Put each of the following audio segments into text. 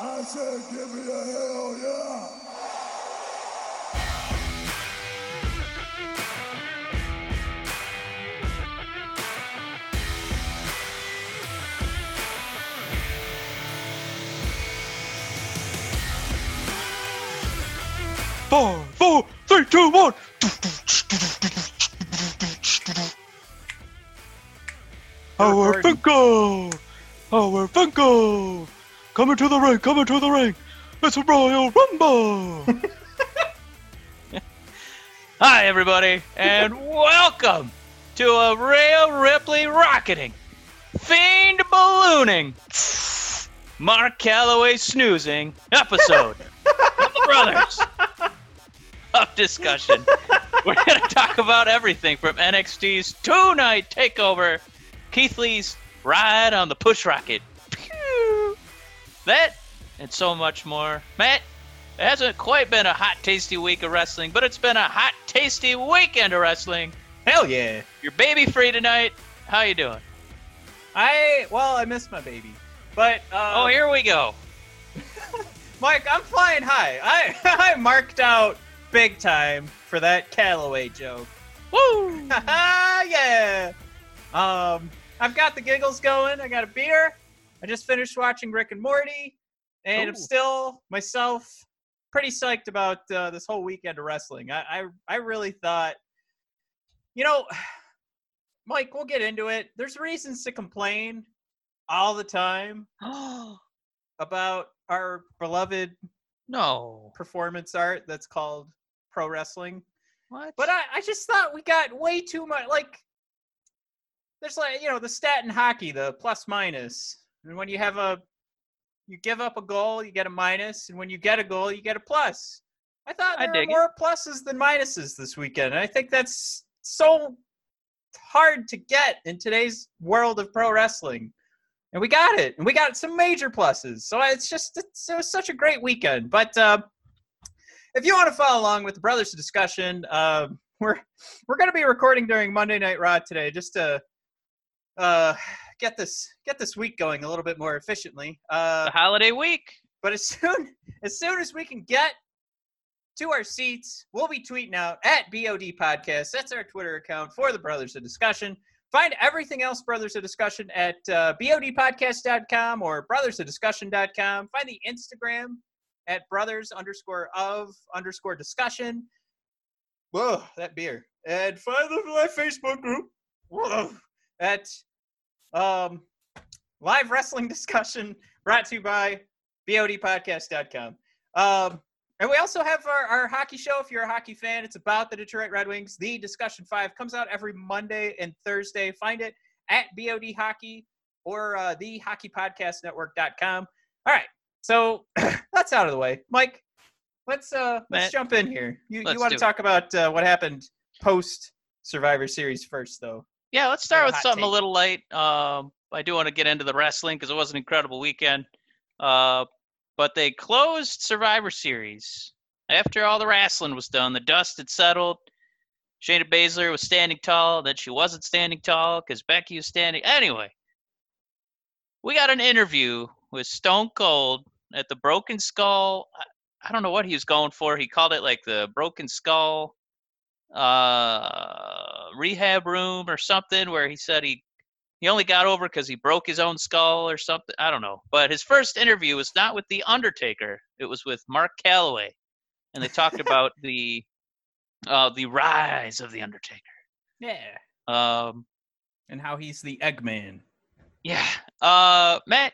I said, give me a hell yeah. Five, four, three, two, one. Our. Finko! Our Finko! Coming to the ring, coming to the ring! It's a Royal Rumble! Hi, everybody, and welcome to a Rhea Ripley rocketing, fiend ballooning, Mark Calaway snoozing episode of the Brothers of Discussion. We're going to talk about everything from NXT's two night takeover, Keith Lee's ride on the push rocket! That, and so much more. Matt, it hasn't quite been a hot, tasty week of wrestling, but it's been a hot, tasty weekend of wrestling. Hell yeah. You're baby free tonight. How you doing? I well, I missed my baby, but uh, oh, here we go. Mike, I'm flying high. I I marked out big time for that Calaway joke. Woo! yeah. Um, I've got the giggles going. I got a beer. I just finished watching Rick and Morty, and I'm still myself pretty psyched about uh, this whole weekend of wrestling. I, I I really thought, you know, Mike, we'll get into it. There's reasons to complain all the time about our beloved no. performance art that's called pro wrestling. What? But I, I just thought we got way too much. Like, there's like, you know, the stat in hockey, the plus minus. And when you have a, you give up a goal, you get a minus. And when you get a goal, you get a plus. I thought I there were dig it. more pluses than minuses this weekend. And I think that's so hard to get in today's world of pro wrestling. And we got it. And we got some major pluses. So it's just, it's, it was such a great weekend. But, uh, if you want to follow along with the brothers discussion, um, we're we're going to be recording during Monday Night Raw today, just to uh, get this get this week going a little bit more efficiently. Uh, the holiday week. but as soon as soon as we can get to our seats, we'll be tweeting out at BOD Podcast. That's our Twitter account for the Brothers of Discussion. Find everything else Brothers of Discussion at uh, BODpodcast.com or brothersofdiscussion.com. Find the Instagram at brothers underscore of underscore discussion. Whoa, that beer. And find the, my Facebook group. Whoa, at um, live wrestling discussion brought to you by BODpodcast.com. Um, and we also have our, our hockey show. If you're a hockey fan, it's about the Detroit Red Wings. The Discussion 5 comes out every Monday and Thursday. Find it at BOD Hockey or uh, thehockeypodcastnetwork.com. All right. So that's out of the way. Mike, let's uh let's Matt, jump in here. You you want to it. talk about uh, what happened post Survivor Series first though. Yeah, let's start with something a little light. Um, I do want to get into the wrestling because it was an incredible weekend. Uh, but they closed Survivor Series after all the wrestling was done. The dust had settled. Shayna Baszler was standing tall. Then she wasn't standing tall because Becky was standing. Anyway, we got an interview with Stone Cold at the Broken Skull. I- I don't know what he was going for. He called it like the Broken Skull uh, rehab room or something, where he said he he only got over because he broke his own skull or something. I don't know. But his first interview was not with the Undertaker. It was with Mark Calaway, and they talked about the uh, the rise of the Undertaker. Yeah. Um, And how he's the Eggman. Yeah. Uh, Matt,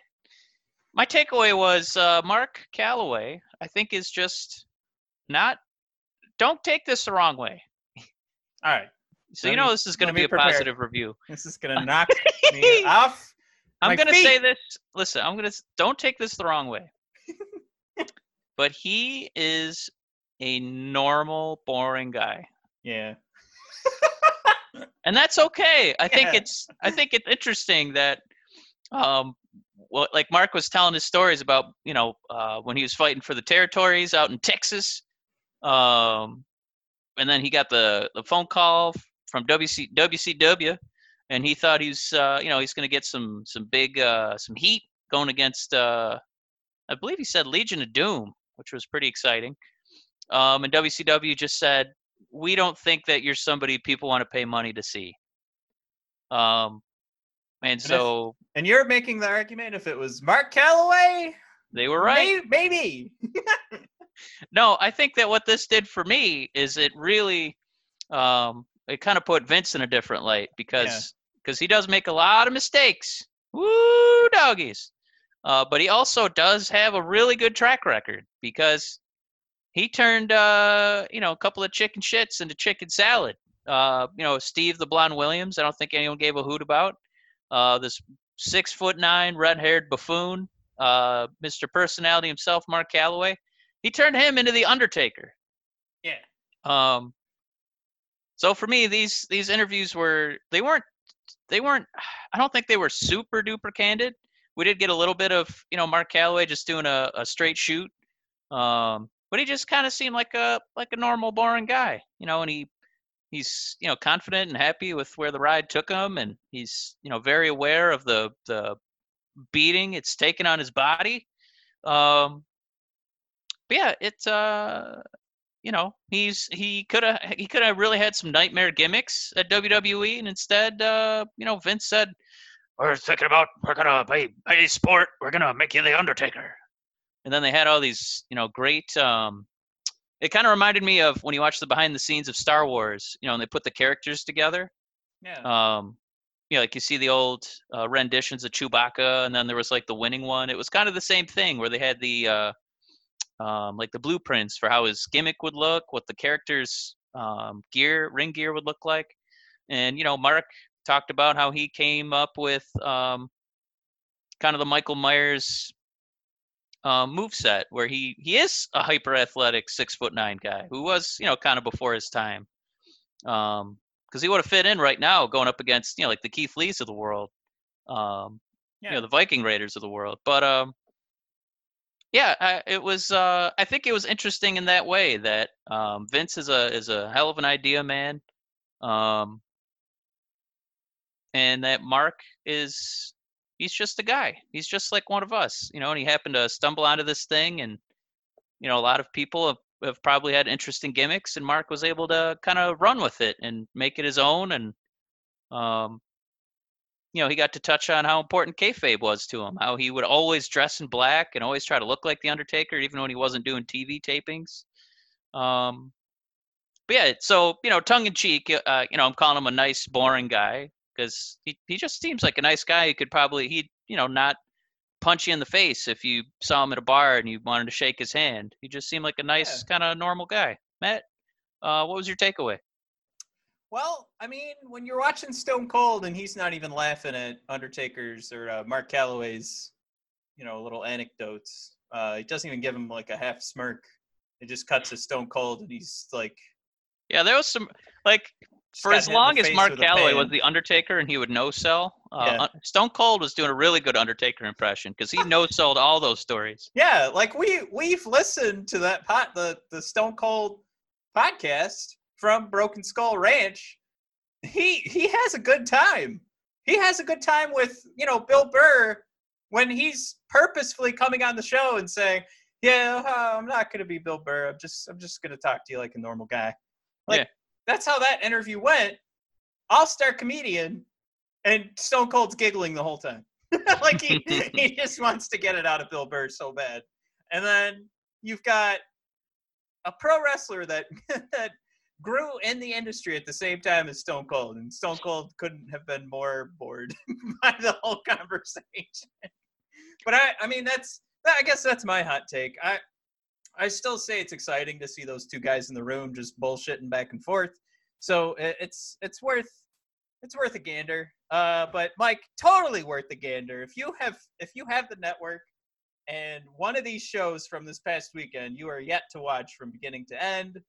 my takeaway was uh, Mark Calaway, I think, is just not. Don't take this the wrong way. All right. So you know this is going to be a positive review. This is gonna knock me off. I'm going to say this. Listen, I'm going to don't take this the wrong way. but he is a normal, boring guy. Yeah. and that's okay. I think it's I think it's interesting that um well like Mark was telling his stories about, you know, uh when he was fighting for the territories out in Texas. Um and then he got the the phone call from WC WCW and he thought he was uh you know, he's going to get some some big uh some heat going against uh I believe he said Legion of Doom, which was pretty exciting. Um, and WCW just said, we don't think that you're somebody people want to pay money to see. Um, and if- so And you're making the argument if it was Mark Calaway, they were right. may- maybe. No, I think that what this did for me is it really, um, it kind of put Vince in a different light because because he does make a lot of mistakes. Woo, doggies. Uh, but he also does have a really good track record because he turned uh, you know a couple of chicken shits into chicken salad. Uh, you know Steve the Blonde Williams. I don't think anyone gave a hoot about. Uh, this six foot nine red haired buffoon, uh, Mr. Personality himself, Mark Calaway. He turned him into the Undertaker. Yeah. Um. So for me, these these interviews were they weren't they weren't I don't think they were super duper candid. We did get a little bit of you know Mark Calaway just doing a, a straight shoot, um, but he just kind of seemed like a like a normal boring guy, you know, and he he's you know confident and happy with where the ride took him, and he's you know very aware of the the beating it's taken on his body. Um, but yeah, it's uh you know he's he could have he could have really had some nightmare gimmicks at WWE, and instead uh you know Vince said we're thinking about we're gonna pay pay sport we're gonna make you the Undertaker, and then they had all these you know great um it kind of reminded me of when you watch the behind the scenes of Star Wars, you know, and they put the characters together. Yeah. Um, you know, like you see the old uh, renditions of Chewbacca, and then there was like the winning one. It was kind of the same thing where they had the uh, um, like the blueprints for how his gimmick would look, what the character's um, gear, ring gear would look like, and you know, Mark talked about how he came up with um, kind of the Michael Myers um, move set where he he is a hyper athletic six foot nine guy who was you know kind of before his time. Um because he would have fit in right now going up against you know like the keith lees of the world um you know the viking raiders of the world. But um yeah I, it was uh i think it was interesting in that way that um vince is a is a hell of an idea man um and that mark is he's just a guy. He's just like one of us, you know. And he happened to stumble onto this thing, and you know, a lot of people have, have probably had interesting gimmicks, and Mark was able to kind of run with it and make it his own. And um, you know, he got to touch on how important kayfabe was to him, how he would always dress in black and always try to look like the Undertaker, even when he wasn't doing TV tapings. Um, but yeah, so you know, tongue in cheek, uh, you know, I'm calling him a nice, boring guy because he, he just seems like a nice guy. He could probably he you know not punch you in the face if you saw him at a bar and you wanted to shake his hand. He just seemed like a nice kind of normal guy. Matt, uh, what was your takeaway? Well, I mean, when you're watching Stone Cold and he's not even laughing at Undertaker's or uh, Mark Calaway's, you know, little anecdotes, uh, he doesn't even give him like a half smirk. It just cuts to Stone Cold and he's like, Yeah, there was some like for as hit in the long as Mark Calaway was the Undertaker and he would no sell, uh, Yeah. Stone Cold was doing a really good Undertaker impression because he no sold all those stories. Yeah, like we we've listened to that pot the the Stone Cold podcast from Broken Skull Ranch. He he has a good time. He has a good time with you know Bill Burr when he's purposefully coming on the show and saying, "Yeah, uh, I'm not going to be Bill Burr. I'm just I'm just going to talk to you like a normal guy." Like Yeah. that's how that interview went. All star comedian, and Stone Cold's giggling the whole time. like he he just wants to get it out of Bill Burr so bad. And then you've got a pro wrestler that that grew in the industry at the same time as Stone Cold, and Stone Cold couldn't have been more bored by the whole conversation. but I, I mean, that's I guess that's my hot take. I I still say it's exciting to see those two guys in the room just bullshitting back and forth. So it's it's worth it's worth a gander. Uh, but Mike, totally worth a gander. If you have if you have the network and one of these shows from this past weekend you are yet to watch from beginning to end,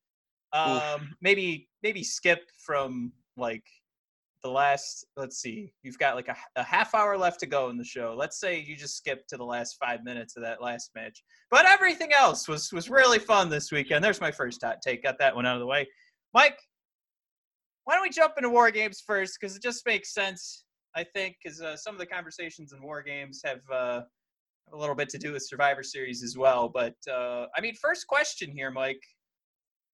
um, maybe maybe skip from like the last. Let's see, you've got like a, a half hour left to go in the show. Let's say you just skip to the last five minutes of that last match. But everything else was was really fun this weekend. There's my first hot take. Got that one out of the way. Mike, why don't we jump into war games first? Because it just makes sense, I think, because uh, some of the conversations in war games have uh, a little bit to do with Survivor Series as well. But uh, I mean, first question here, Mike.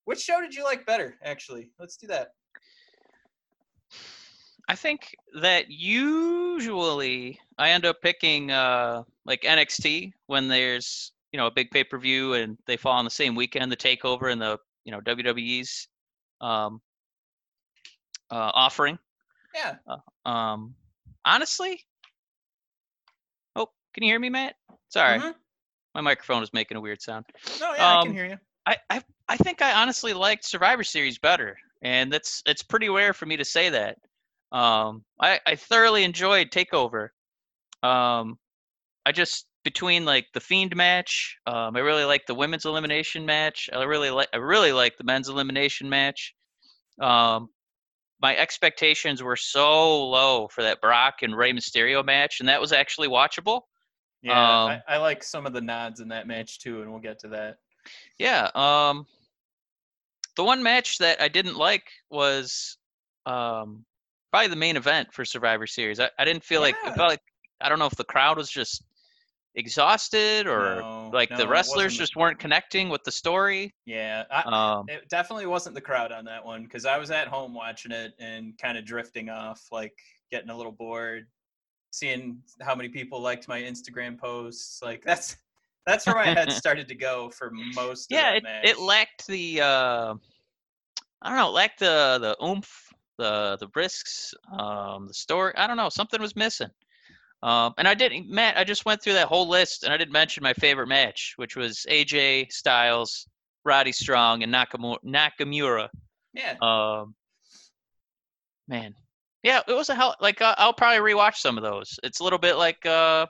Which show did you like better? Actually, let's do that. I think that usually I end up picking uh, like NXT when there's you know a big pay per view and they fall on the same weekend, the Takeover and the you know WWE's um, uh, offering. Yeah. Um, honestly, oh, can you hear me, Matt? Sorry, Mhm. my microphone is making a weird sound. No, yeah, I Um, can hear you. I, I I think I honestly liked Survivor Series better, and that's it's pretty rare for me to say that. Um, I I thoroughly enjoyed Takeover. Um, I just between like the Fiend match, um, I really like the women's elimination match. I really like I really like the men's elimination match. Um, my expectations were so low for that Brock and Rey Mysterio match, and that was actually watchable. Yeah, um, I, I like some of the nods in that match too, and we'll get to that. Yeah. Um, the one match that I didn't like was um, probably the main event for Survivor Series. I, I didn't feel like Yeah. it felt like I don't know if the crowd was just exhausted or No, like no, the wrestlers just weren't connecting with the story. Yeah, I, Um, it definitely wasn't the crowd on that one because I was at home watching it and kind of drifting off, like getting a little bored, seeing how many people liked my Instagram posts. Like that's that's where my head started to go for most. yeah, of it, it lacked the uh, I don't know, it lacked the the oomph, the the risks, um, the story. I don't know, something was missing. Um, and I didn't, Matt. I just went through that whole list, and I didn't mention my favorite match, which was AJ Styles, Roddy Strong, and Nakamura. Nakamura. yeah, Um, man, yeah, it was a hell. Like uh, I'll probably rewatch some of those. It's a little bit like, uh,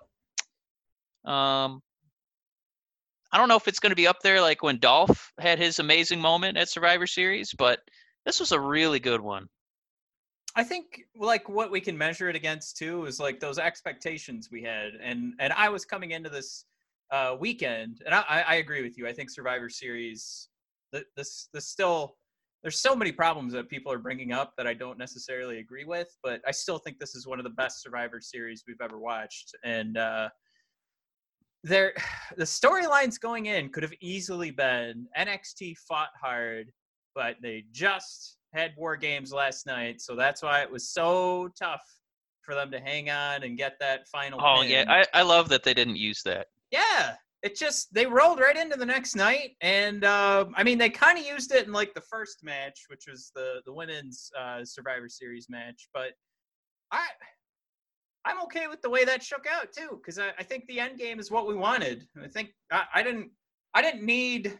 um, I don't know if it's going to be up there like when Dolph had his amazing moment at Survivor Series, but this was a really good one. I think like what we can measure it against too is like those expectations we had, and and I was coming into this uh, weekend, and I, I agree with you. I think Survivor Series, th- this this still there's so many problems that people are bringing up that I don't necessarily agree with, but I still think this is one of the best Survivor Series we've ever watched, and uh, there the storylines going in could have easily been NXT fought hard, but they just had war games last night, so that's why it was so tough for them to hang on and get that final. Oh pin. yeah, I, I love that they didn't use that. yeah. It just they rolled right into the next night, and uh, I mean they kind of used it in like the first match, which was the the women's uh, Survivor Series match. But I I'm okay with the way that shook out too, because I, I think the end game is what we wanted. I think I, I didn't I didn't need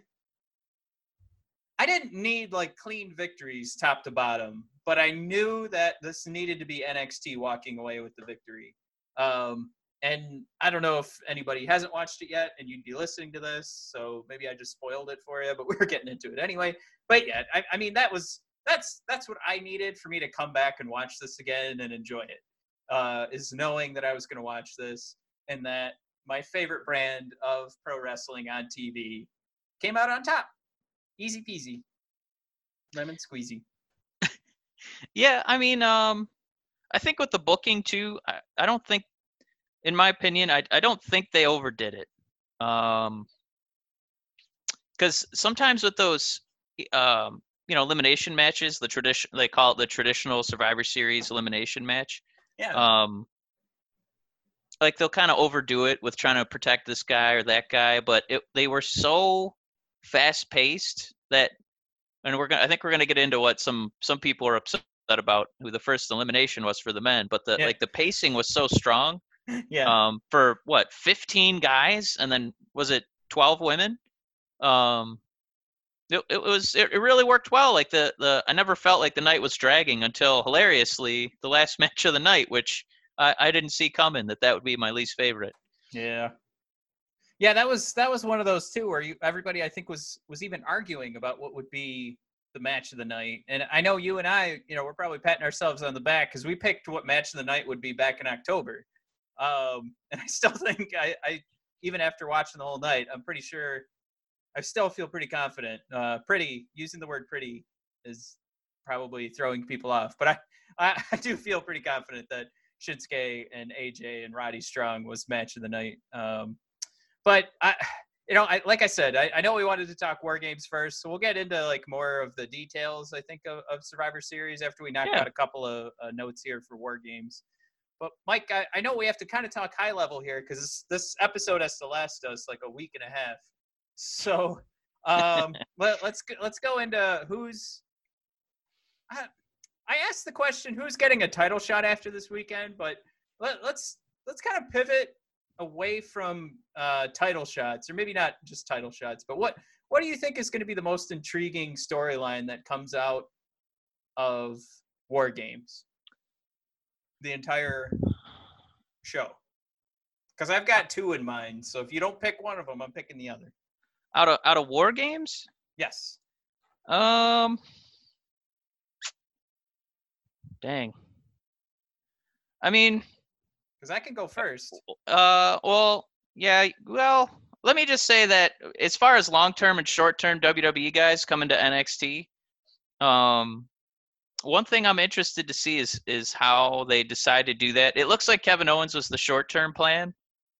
I didn't need like clean victories top to bottom, but I knew that this needed to be NXT walking away with the victory. Um, and I don't know if anybody hasn't watched it yet, and you'd be listening to this, so maybe I just spoiled it for you. But we're getting into it anyway. But yeah, I, I mean that was that's that's what I needed for me to come back and watch this again and enjoy it. Uh, is knowing that I was going to watch this and that my favorite brand of pro wrestling on TV came out on top. Easy peasy, lemon squeezy. Yeah, I mean, um, I think with the booking too, I, I don't think, in my opinion, I I don't think they overdid it. Um, because sometimes with those, um, you know, elimination matches, the tradition they call it the traditional Survivor Series elimination match. Yeah, Um, like they'll kind of overdo it with trying to protect this guy or that guy, but it, they were so fast paced that, and we're gonna, I think we're gonna get into what some some people are upset about who the first elimination was for the men, but the Yeah. like the pacing was so strong. yeah. Um, for what 15 guys and then was it 12 women? Um, it, it was it, it really worked well. Like the the I never felt like the night was dragging until hilariously the last match of the night, which I, I didn't see coming that that would be my least favorite. Yeah. Yeah, that was that was one of those too where you everybody I think was was even arguing about what would be the match of the night. And I know you and I, you know, we're probably patting ourselves on the back because we picked what match of the night would be back in October. Um, and I still think I, I even after watching the whole night, I'm pretty sure I still feel pretty confident. Uh, pretty using the word pretty is probably throwing people off, but I, I, I do feel pretty confident that Shinsuke and AJ and Roddy Strong was match of the night. Um, but I, you know, I, like I said, I, I know we wanted to talk war games first, so we'll get into like more of the details. I think of, of Survivor Series after we knock Yeah. out a couple of uh, notes here for war games. But Mike, I, I know we have to kind of talk high level here because this, this episode has to last us like a week and a half. So um, let, let's go, let's go into who's. I, I asked the question who's getting a title shot after this weekend, but let, let's let's kind of pivot away from uh, title shots, or maybe not just title shots, but what what do you think is going to be the most intriguing storyline that comes out of War Games? The entire show, because I've got two in mind. So if you don't pick one of them, I'm picking the other. Out of out of war games, Yes. um, dang. I mean, Because I can go first. Uh, well, yeah. Well, let me just say that as far as long-term and short-term WWE guys coming to NXT, um, one thing I'm interested to see is is how they decide to do that. It looks like Kevin Owens was the short-term plan.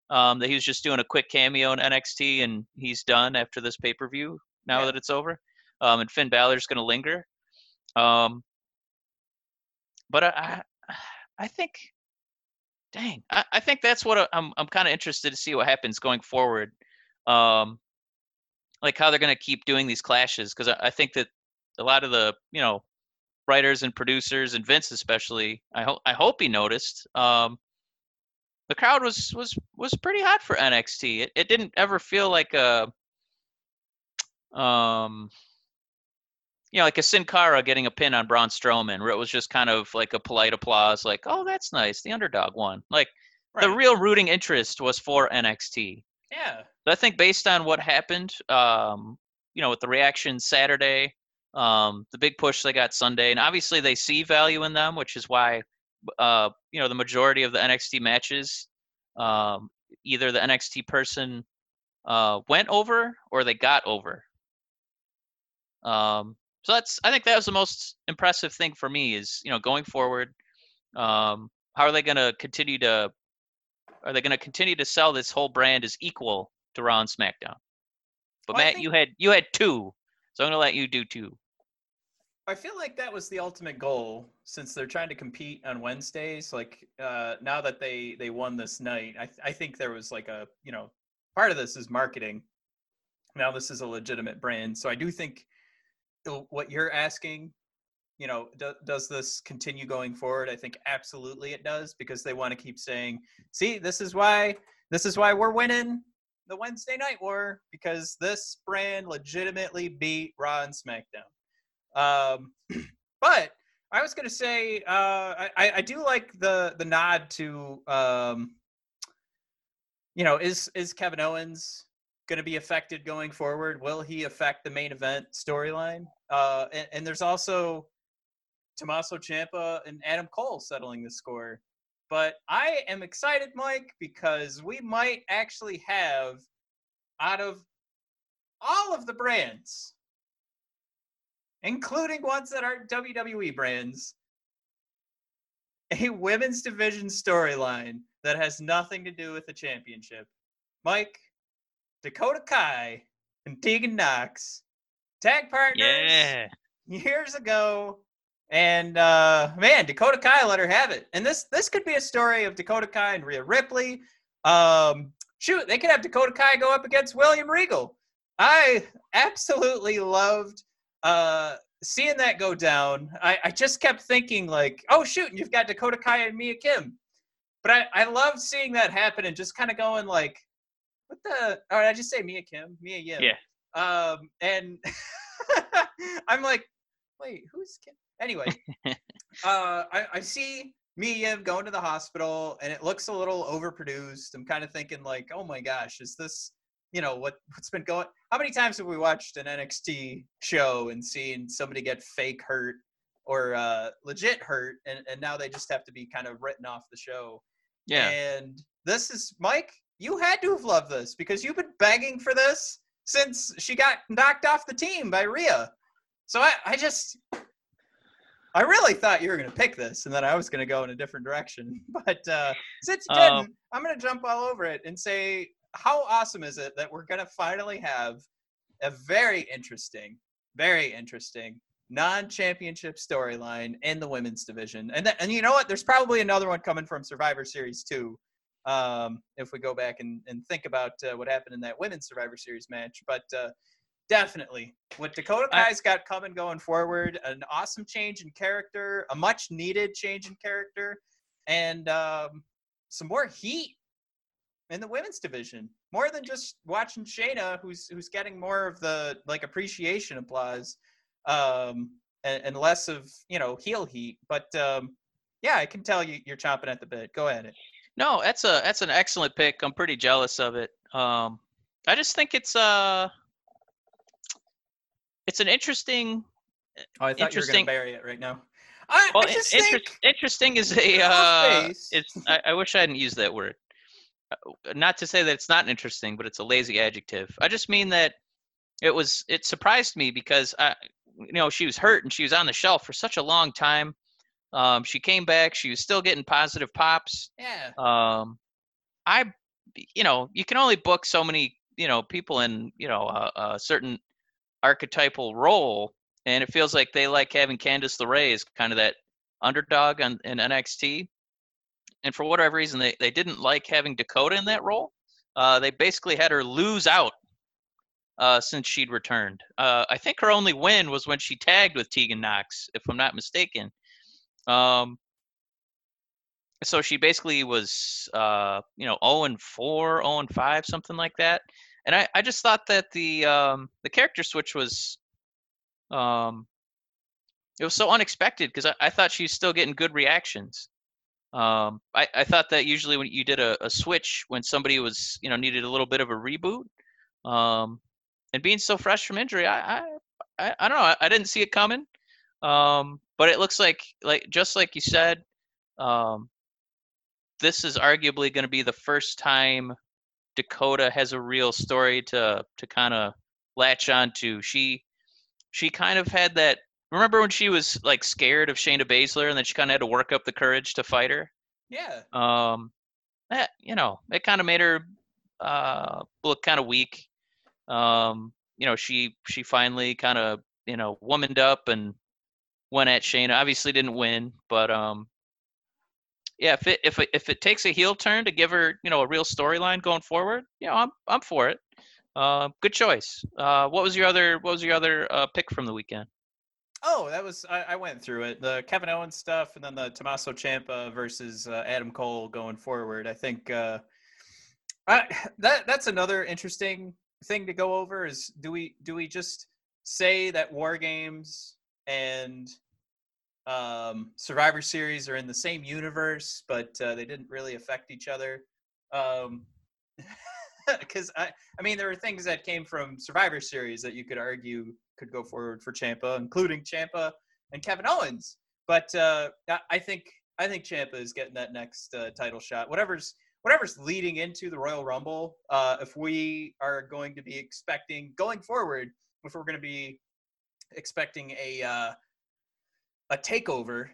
Um, that he was just doing a quick cameo in NXT and he's done after this pay-per-view. Now Yeah. that it's over, um, and Finn Balor's going to linger. Um, but I, I, I think dang i, I think that's what i'm, I'm kind of interested to see what happens going forward um like how they're going to keep doing these clashes because I, I think that a lot of the you know writers and producers and vince especially i hope i hope he noticed um the crowd was was was pretty hot for nxt it, it didn't ever feel like a um you know, like a Sin Cara getting a pin on Braun Strowman, where it was just kind of like a polite applause, like, "Oh, that's nice, the underdog won." Like the real rooting interest was for NXT. Yeah. But I think based on what happened, um, you know, with the reaction Saturday, um, the big push they got Sunday, and obviously they see value in them, which is why, uh, you know, the majority of the NXT matches, um, either the NXT person uh, went over or they got over. Um, so that's I think that was the most impressive thing for me is you know going forward, um, how are they going to continue to are they going to continue to sell this whole brand as equal to Raw and SmackDown? But Well, Matt, think- you had you had two, so I'm going to let you do two. I feel like that was the ultimate goal since they're trying to compete on Wednesdays. Like uh, now that they they won this night, I th- I think there was like a you know part of this is marketing. Now this is a legitimate brand, so I do think what you're asking, you know, do, does this continue going forward? I think absolutely it does because they want to keep saying, "See, this is why this is why we're winning the Wednesday Night War because this brand legitimately beat Raw and SmackDown." Um, but I was gonna say uh, I, I do like the the nod to um, you know is is Kevin Owens going to be affected going forward? Will he affect the main event storyline? Uh, and, and there's also Tommaso Ciampa and Adam Cole settling the score. But I am excited, Mike, because we might actually have out of all of the brands including ones that aren't WWE brands, a women's division storyline that has nothing to do with the championship. Mike, Dakota Kai, and Tegan Nox, tag partners Yeah, years ago. And uh, man, Dakota Kai let her have it. And this this could be a story of Dakota Kai and Rhea Ripley. Um, shoot, they could have Dakota Kai go up against William Regal. I absolutely loved uh, seeing that go down. I, I just kept thinking like, oh shoot, you've got Dakota Kai and Mia Kim. But I, I loved seeing that happen and just kind of going like, what the? All right, I just say Mia Kim? Mia Yim. Yeah. Um, and I'm like, wait, who's Kim? Anyway, uh, I, I see Mia Yim going to the hospital, and it looks a little overproduced. I'm kind of thinking like, oh my gosh, is this? You know what what's been going? How many times have we watched an NXT show and seen somebody get fake hurt or uh, legit hurt, and, and now they just have to be kind of written off the show? yeah. And this is Mike. You had to have loved this because you've been begging for this since she got knocked off the team by Rhea. So I, I just, I really thought you were going to pick this, and then I was going to go in a different direction. But uh, since you didn't, Um, I'm going to jump all over it and say, how awesome is it that we're gonna finally have a very interesting, very interesting non-championship storyline in the women's division, and th- and you know what? There's probably another one coming from Survivor Series too. Um, if we go back and, and think about uh, what happened in that women's Survivor Series match, but uh, definitely what Dakota Kai's got coming going forward, an awesome change in character, a much needed change in character, and um, some more heat in the women's division. More than just watching Shayna, who's who's getting more of the like appreciation applause, um, and, and less of you know heel heat. But um, yeah, I can tell you you're chomping at the bit. Go ahead. No, that's a that's an excellent pick. I'm pretty jealous of it. Um, I just think it's uh it's an interesting. Oh, I thought you were going Interesting. to bury it right now. I, Well, I just in- think interesting is a. Uh. I, I wish I hadn't used that word. Uh, Not to say that it's not interesting, but it's a lazy adjective. I just mean that it was. It surprised me because I, you know, she was hurt and she was on the shelf for such a long time. Um, she came back. She was still getting positive pops. yeah. um i you know you can only book so many you know people in you know a, a certain archetypal role and it feels like they like having candice LeRae as kind of that underdog on, in nxt and for whatever reason they, they didn't like having dakota in that role. Uh, they basically had her lose out uh, since she'd returned. Uh, i think her only win was when she tagged with tegan nox if i'm not mistaken. Um, so she basically was uh you know 0 and 4 0 and 5 something like that. And i i just thought that the um the character switch was um it was so unexpected because I, I thought she was still getting good reactions um i i thought that usually when you did a, a switch when somebody was you know needed a little bit of a reboot um and being so fresh from injury i i i, don't know I, I didn't see it coming um but it looks like like just like you said um this is arguably going to be the first time Dakota has a real story to to kind of latch onto. She she kind of had that. Remember when she was like scared of Shayna Baszler, and then she kind of had to work up the courage to fight her. Yeah. Um, that you know, it kind of made her uh look kind of weak. Um, you know, she she finally kind of you know womaned up and went at Shayna. Obviously didn't win, but um, yeah, if it if it, if it takes a heel turn to give her you know a real storyline going forward, you know, I'm I'm for it. Uh, good choice. Uh, what was your other what was your other uh, pick from the weekend? Oh, that was I, I went through it. The Kevin Owens stuff, and then the Tommaso Ciampa versus uh, Adam Cole going forward. I think uh, I, that that's another interesting thing to go over. Is do we do we just say that War Games and um, Survivor Series are in the same universe, but uh, they didn't really affect each other? Um, because I, I mean, there were things that came from Survivor Series that you could argue could go forward for Ciampa, including Ciampa and Kevin Owens. But uh, I- think I think Ciampa is getting that next uh, title shot. Whatever's whatever's leading into the Royal Rumble. Uh, if we are going to be expecting going forward, if we're going to be expecting a uh, a takeover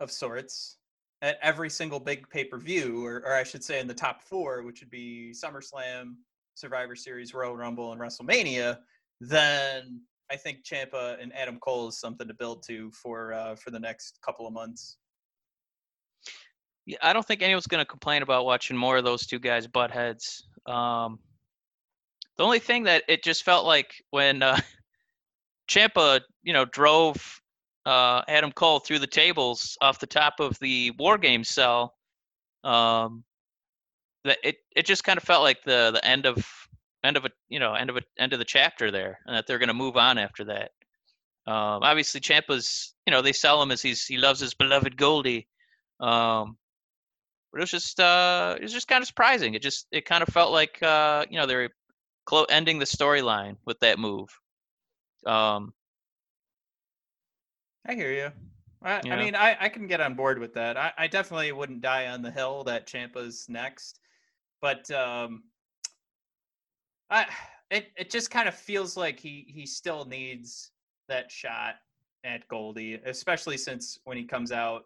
of sorts at every single big pay per view, or, or I should say in the top four, which would be SummerSlam, Survivor Series, Royal Rumble, and WrestleMania, then I think Ciampa and Adam Cole is something to build to for uh, for the next couple of months. Yeah, I don't think anyone's going to complain about watching more of those two guys butt heads. Um, the only thing that it just felt like when uh, Ciampa, you know, drove uh, Adam Cole through the tables off the top of the War Games cell, um, that it it just kind of felt like the the end of end of a you know end of a end of the chapter there, and that they're going to move on after that. Um, obviously, Ciampa's you know they sell him as he's he loves his beloved Goldie. Um, but it was just uh, it was just kind of surprising. It just it kind of felt like uh, you know they were clo- ending the storyline with that move. Um, I hear you. I, Yeah. I mean, I, I can get on board with that. I, I definitely wouldn't die on the hill that Ciampa's next, but um, I it it just kind of feels like he he still needs that shot at Goldie, especially since when he comes out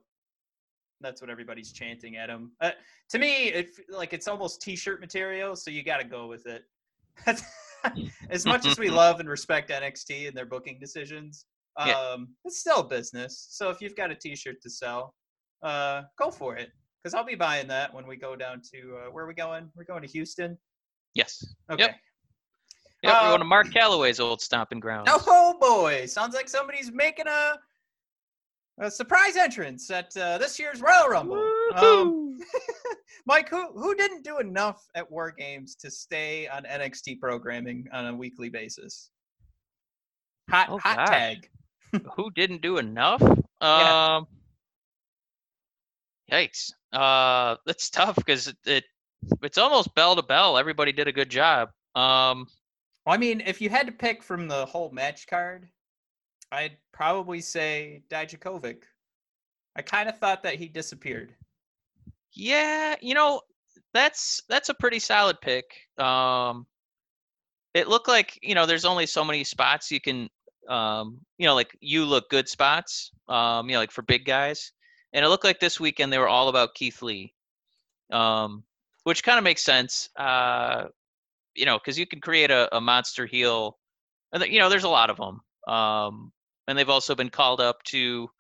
That's what everybody's chanting at him. Uh, to me, it like it's almost t-shirt material, so you got to go with it. as much as we love and respect NXT and their booking decisions, um, Yeah. it's still business. So if you've got a t-shirt to sell, uh, go for it. Because I'll be buying that when we go down to uh, where are we going? We're going to Houston. Yes. Okay. Yep. Yep, we're going to Mark Calaway's old stomping grounds. Oh boy! Sounds like somebody's making a a surprise entrance at uh, this year's Royal Rumble. Um, Mike, who who didn't do enough at War Games to stay on NXT programming on a weekly basis? Hot Oh, hot gosh. tag. Who didn't do enough? Yeah. Um, yikes. Uh, that's tough because it, it it's almost bell to bell. Everybody did a good job. Um, I mean, if you had to pick from the whole match card, I'd probably say Dijakovic. I kind of thought that he disappeared. Yeah, you know, that's that's a pretty solid pick. Um it looked like, you know, there's only so many spots you can um, you know, like you look good spots, um, you know, like for big guys. And it looked like this weekend they were all about Keith Lee. Um which kind of makes sense. Uh you know, cuz you can create a, a monster heel and you know, there's a lot of them. Um and they've also been called up to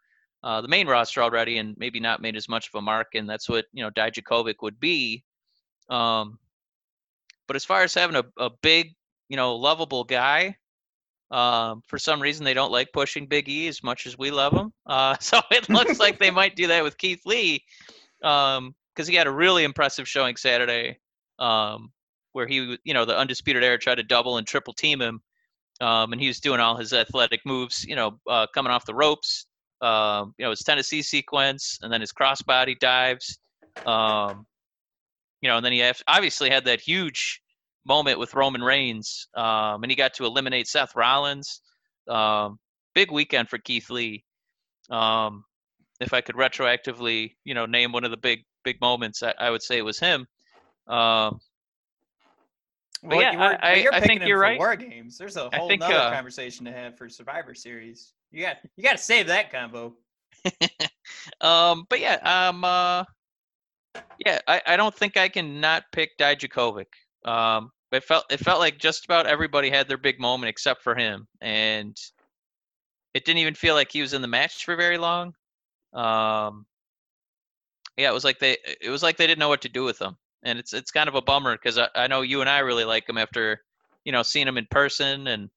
uh, the main roster already and maybe not made as much of a mark, and that's what you know Dijakovic would be. Um, but as far as having a, a big, you know, lovable guy, um, for some reason they don't like pushing Big E as much as we love him. Uh, so it looks like they might do that with Keith Lee, because he had a really impressive showing Saturday, um, where he, you know, the undisputed era tried to double and triple team him, um, and he was doing all his athletic moves, you know, uh, coming off the ropes, um, you know, his Tennessee sequence, and then his crossbody dives. Um, you know, and then he obviously had that huge moment with Roman Reigns, um, and he got to eliminate Seth Rollins. Um, big weekend for Keith Lee. Um, if I could retroactively, you know, name one of the big big moments, I, I would say it was him. But yeah, you were- I- you're I picking think you're right. War games. There's a whole think, uh, conversation to have for Survivor Series. You got you got to save that combo. um, but yeah, um, uh, yeah, I, I don't think I can not pick Dijakovic. Um, it felt it felt like just about everybody had their big moment except for him, and it didn't even feel like he was in the match for very long. Um, yeah, it was like they it was like they didn't know what to do with him, and it's it's kind of a bummer because I, I know you and I really like him after you know seeing him in person and.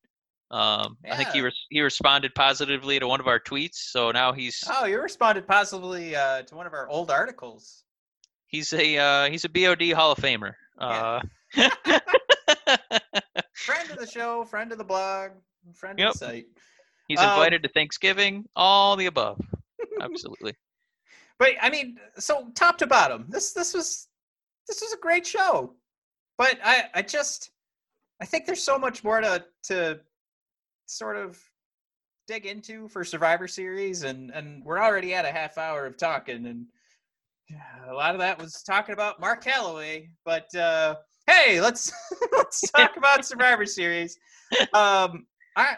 Um, I think he Yeah. res- he responded positively to one of our tweets, so now he's Oh, you responded positively uh, to one of our old articles. He's a uh, he's a BOD Hall of Famer. Uh, Friend of the show, friend of the blog, friend Yep. of the site. he's Um, invited to Thanksgiving. All the above. Absolutely. But I mean, so top to bottom, this this was this was a great show. But I I just I think there's so much more to to sort of dig into for Survivor Series, and and we're already at a half hour of talking, and a lot of that was talking about Mark Calaway. But uh, hey, let's let's talk about Survivor Series. Um, I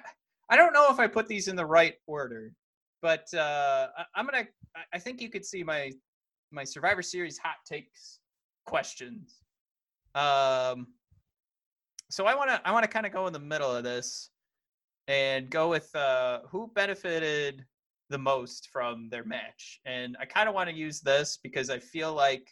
I don't know if I put these in the right order, but uh, I, I'm gonna. I- I think you could see my my Survivor Series hot takes questions. Um, so I want to I want to kind of go in the middle of this and go with uh, who benefited the most from their match. And I kind of want to use this because I feel like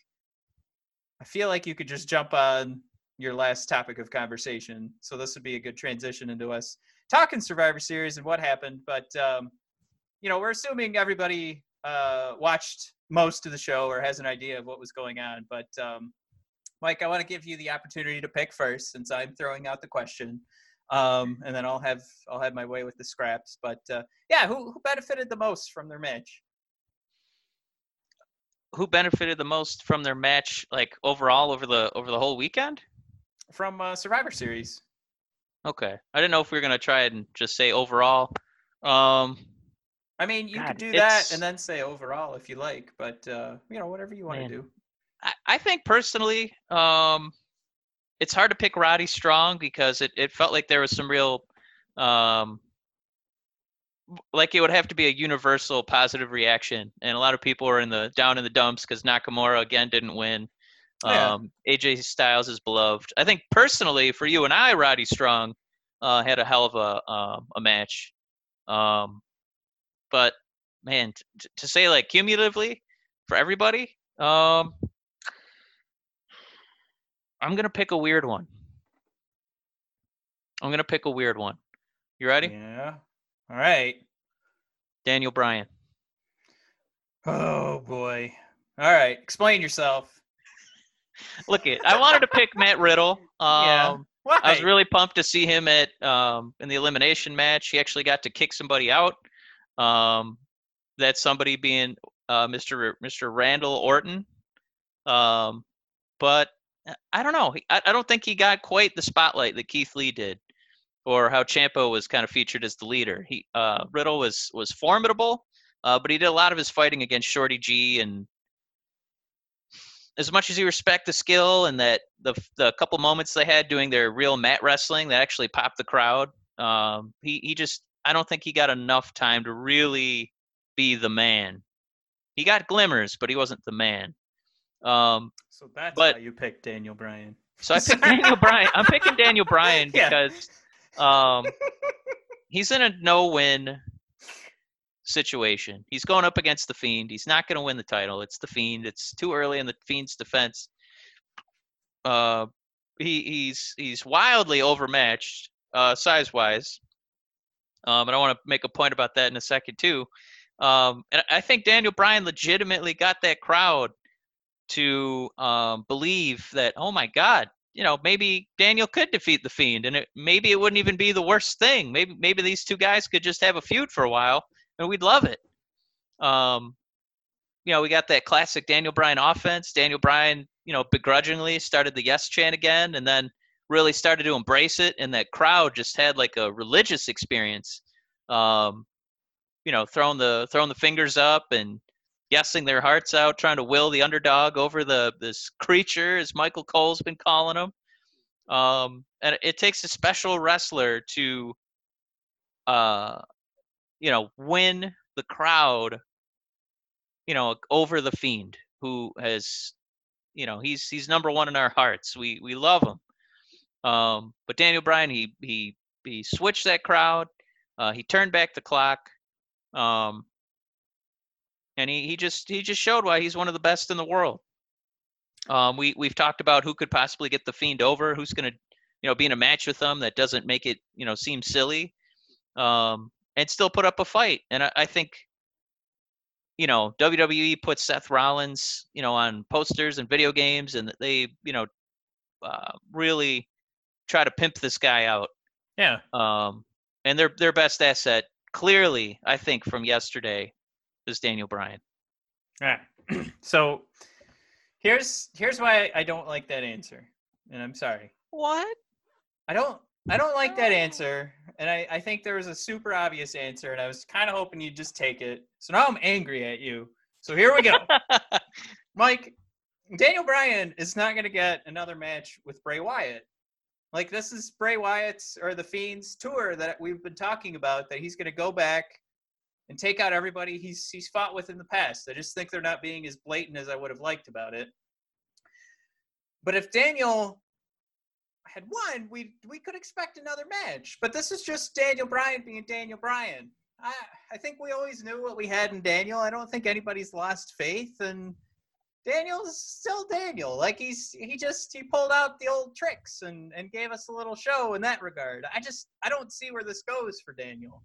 I feel like you could just jump on your last topic of conversation. So this would be a good transition into us talking Survivor Series and what happened. But um, you know, we're assuming everybody uh, watched most of the show or has an idea of what was going on. But um, Mike, I want to give you the opportunity to pick first, since I'm throwing out the question, um, and then I'll have I'll have my way with the scraps. But uh, yeah, who who benefited the most from their match? Who benefited the most from their match, like overall over the over the whole weekend? From uh, Survivor Series. Okay, I didn't know if we were gonna try and just say overall. Um, I mean, you God, could do that and then say overall if you like, but uh, you know, whatever you want Man. to do. I, I think personally, um, it's hard to pick Roddy Strong because it, it felt like there was some real, um, like it would have to be a universal positive reaction, and a lot of people are in the down in the dumps because Nakamura again didn't win. Yeah. Um, AJ Styles is beloved. I think personally for you and I, Roddy Strong uh, had a hell of a um, a match. Um, but man, t- to say like cumulatively for everybody, um, I'm gonna pick a weird one. I'm gonna pick a weird one. You ready? Yeah. All right. Daniel Bryan. Oh boy. All right. Explain yourself. Look it. I wanted to pick Matt Riddle. Um, Yeah. Why? I was really pumped to see him at um, in the elimination match. He actually got to kick somebody out. Um, that somebody being uh, Mr. R- Mr. Randall Orton. Um, but uh, I don't know. I, I don't think he got quite the spotlight that Keith Lee did, or how Ciampa was kind of featured as the leader. He uh, Riddle was was formidable, uh, but he did a lot of his fighting against Shorty G and as much as you respect the skill and that the the couple moments they had doing their real mat wrestling that actually popped the crowd, um, he he just I don't think he got enough time to really be the man. He got glimmers, but he wasn't the man. Um, so that's but- why you picked Daniel Bryan. so I picked Daniel Bryan. I'm picking Daniel Bryan Yeah. because um, he's in a no-win situation. He's going up against the Fiend. He's not going to win the title. It's the Fiend. It's too early in the Fiend's defense. Uh, he he's he's wildly overmatched uh, size-wise. Um, and I want to make a point about that in a second too. Um, and I think Daniel Bryan legitimately got that crowd to um, believe that, oh my God, you know, maybe Daniel could defeat the Fiend, and it, maybe it wouldn't even be the worst thing. Maybe maybe these two guys could just have a feud for a while, and we'd love it. Um, you know, we got that classic Daniel Bryan offense. Daniel Bryan, you know, begrudgingly started the yes chant again, and then really started to embrace it, and that crowd just had like a religious experience. Um, you know, throwing the throwing the fingers up and guessing their hearts out, trying to will the underdog over the this creature, as Michael Cole's been calling him. Um, and it takes a special wrestler to, uh, you know, win the crowd. You know, over the fiend, who has, you know, he's he's number one in our hearts. We we love him. Um, but Daniel Bryan, he he he switched that crowd. Uh, he turned back the clock. Um, and he, he just he just showed why he's one of the best in the world. Um, we we've talked about who could possibly get the fiend over, who's going to you know be in a match with them that doesn't make it you know seem silly, um, and still put up a fight. And I, I think you know WWE puts Seth Rollins you know on posters and video games, and they you know uh, really try to pimp this guy out. Yeah. Um, and their their best asset, clearly, I think from yesterday, is Daniel Bryan. All right. so here's here's why I don't like that answer, and I'm sorry. What? I don't I don't like that answer, and I I think there was a super obvious answer, and I was kind of hoping you'd just take it. So now I'm angry at you. So here we go, Mike. Daniel Bryan is not going to get another match with Bray Wyatt. Like this is Bray Wyatt's or the Fiend's tour that we've been talking about. That he's going to go back and take out everybody he's he's fought with in the past. I just think they're not being as blatant as I would have liked about it. But if Daniel had won, we we could expect another match. But this is just Daniel Bryan being Daniel Bryan. I I think we always knew what we had in Daniel. I don't think anybody's lost faith and Daniel's still Daniel. Like he's he just he pulled out the old tricks and and gave us a little show in that regard. I just I don't see where this goes for Daniel.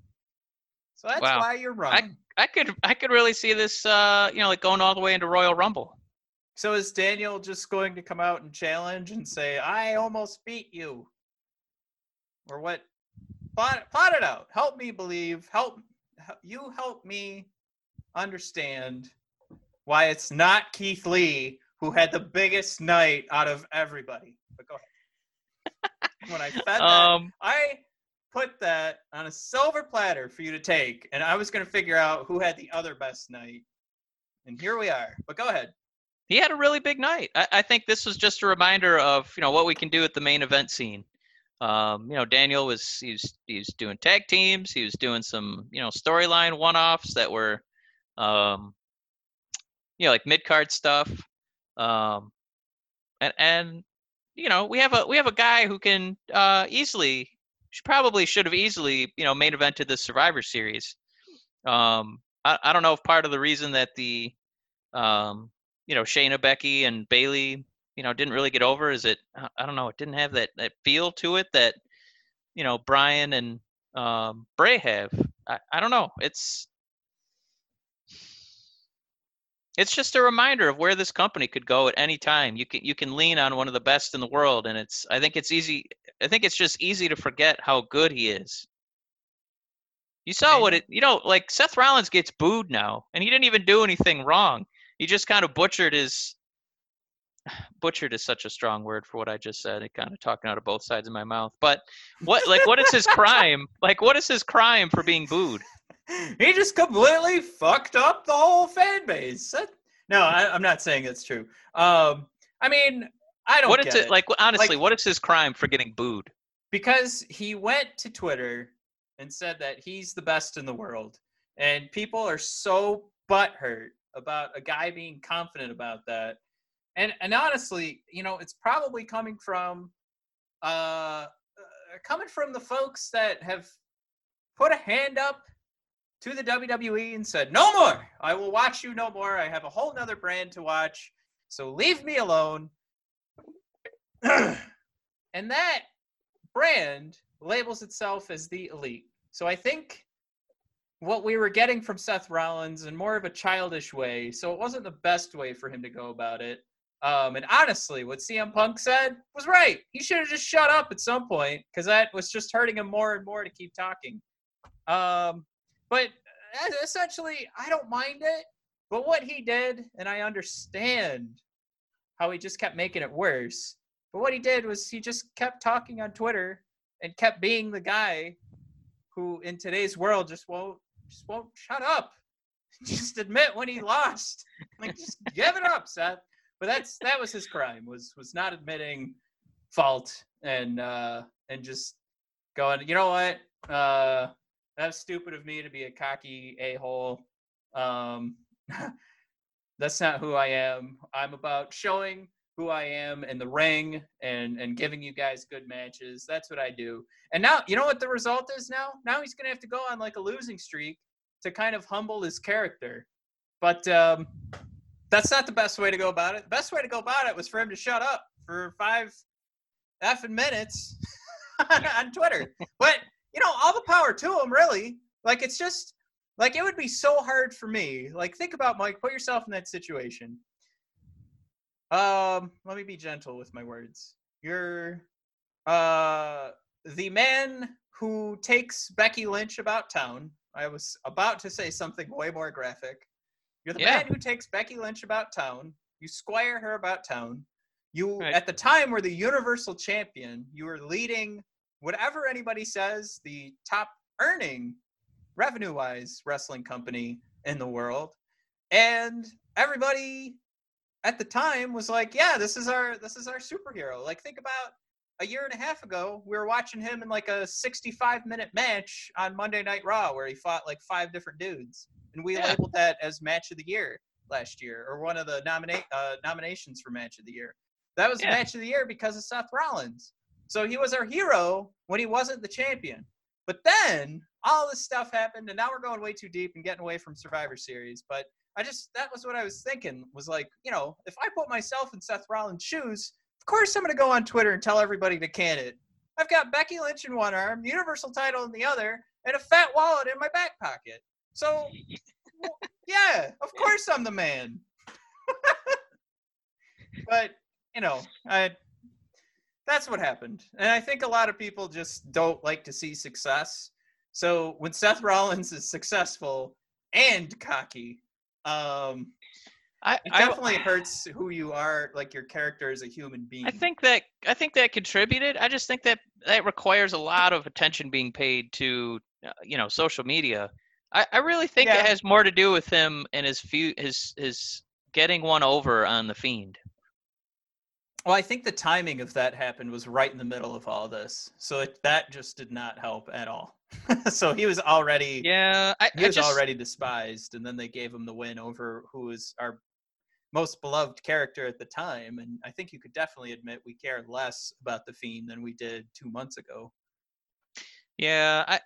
So that's Wow. why you're wrong. I could I could really see this uh you know like going all the way into Royal Rumble. So is Daniel just going to come out and challenge and say, "I almost beat you," or what? Plot, plot it out. Help me believe. Help you. Help me understand why it's not Keith Lee who had the biggest night out of everybody. But go ahead. when I fed that, Um I put that on a silver platter for you to take, and I was going to figure out who had the other best night. And here we are. But go ahead. he had a really big night. I, I think this was just a reminder of you know what we can do at the main event scene. Um, you know, Daniel was he's he's doing tag teams. He was doing some you know storyline one-offs that were, um, know, like mid-card stuff. Um, and and you know we have a we have a guy who can uh, easily probably should have easily you know main evented the Survivor Series. Um, I, I don't know if part of the reason that the um, you know Shayna, Becky, and Bayley you know didn't really get over is it I- I don't know it didn't have that that feel to it that you know Brian and um, Bray have. I, I don't know. It's it's just a reminder of where this company could go at any time. You can you can lean on one of the best in the world, and it's I think it's easy. I think it's just easy to forget how good he is. You saw what it you know like Seth Rollins gets booed now, and he didn't even do anything wrong. He just kind of butchered his butchered is such a strong word for what I just said. It kind of talking out of both sides of my mouth. But what like what is his crime? Like what is his crime for being booed? he just completely fucked up the whole fan base. That- no, I, I'm not saying it's true. Um, I mean, I don't What get is it like honestly, Like- what is his crime for getting booed? because he went to Twitter and said that he's the best in the world, and people are so butthurt about a guy being confident about that. And and honestly, you know, it's probably coming from uh, uh coming from the folks that have put a hand up to the WWE and said, "No more. I will watch you no more. I have a whole nother brand to watch. So leave me alone." and that brand labels itself as the elite. So I think what we were getting from Seth Rollins in more of a childish way, so it wasn't the best way for him to go about it. Um, and honestly, what CM Punk said was right. He should have just shut up at some point because that was just hurting him more and more to keep talking. Um, but uh, essentially, I don't mind it. But what he did, and I understand how he just kept making it worse. But what he did was he just kept talking on Twitter and kept being the guy who, in today's world, just won't just won't shut up. Just admit when he lost. Like just give it up, Seth. But that's that was his crime was was not admitting fault and uh and just going, you know what? Uh that's stupid of me to be a cocky a-hole. Um that's not who I am. I'm about showing who I am in the ring and and giving you guys good matches. That's what I do. And now you know what the result is now? Now he's gonna have to go on like a losing streak to kind of humble his character. But um that's not the best way to go about it. The best way to go about it was for him to shut up for five effing minutes on Twitter. But you know, all the power to him, really. Like it's just like it would be so hard for me. Like think about Mike, put yourself in that situation. Um, let me be gentle with my words. You're uh the man who takes Becky Lynch about town. I was about to say something way more graphic. You're the Yeah. man who takes Becky Lynch about town. You squire her about town. You Right. at the time were the universal champion. You were leading whatever anybody says the top earning revenue wise wrestling company in the world. And everybody at the time was like, yeah, this is our this is our superhero. Like think about a year and a half ago, we were watching him in like a 65 minute match on Monday Night Raw where he fought like five different dudes. And we Yeah. labeled that as match of the year last year or one of the nominate uh, nominations for match of the year. That was Yeah. match of the year because of Seth Rollins. So he was our hero when he wasn't the champion. But then all this stuff happened, and now we're going way too deep and getting away from Survivor Series. But I just that was what I was thinking was like, you know, if I put myself in Seth Rollins' shoes, of course I'm gonna go on Twitter and tell everybody to can it. I've got Becky Lynch in one arm, Universal title in the other, and a fat wallet in my back pocket. So yeah, of course I'm the man. but you know, I that's what happened. And I think a lot of people just don't like to see success. So when Seth Rollins is successful and cocky, um, I, it I definitely hurts who you are, like your character as a human being. I think that I think that contributed. I just think that that requires a lot of attention being paid to uh, you know social media. I, I really think Yeah. it has more to do with him and his few his his getting one over on the fiend. Well, I think the timing of that happened was right in the middle of all this, so it, that just did not help at all. so he was already Yeah, I, he I was just, already despised, and then they gave him the win over who was our most beloved character at the time. And I think you could definitely admit we care less about the Fiend than we did two months ago. Yeah, I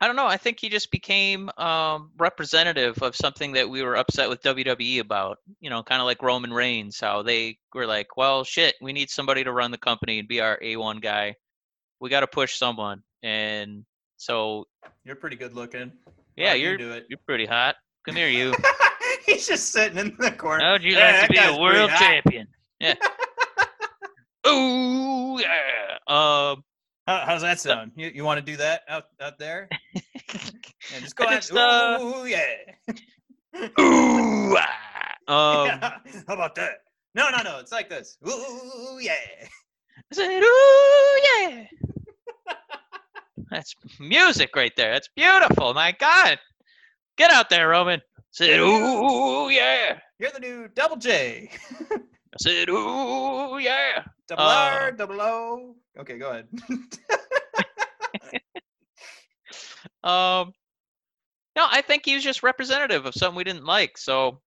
I don't know. I think he just became um, representative of something that we were upset with WWE about. You know, kind of like Roman Reigns, how they were like, "Well, shit, we need somebody to run the company and be our A1 guy. We got to push someone." And so, You're pretty good looking. yeah, you you're you're pretty hot. Come here, you. He's just sitting in the corner. How would you Yeah, like to be a world champion? Yeah. Ooh, yeah. Um, How, how's that sound? You, you want to do that out out there? Yeah, just go ahead. just, uh, Ooh, yeah. ooh, ah. Um, Yeah, How about that? No, no, no. It's like this. Ooh, yeah. I said, ooh, yeah. That's music right there. That's beautiful. My God. Get out there, Roman. Said, ooh, yeah. You're the new Double J. I said, ooh, yeah. Double Uh, R, double O. Okay, go ahead. Um, no, I think he was just representative of something we didn't like. So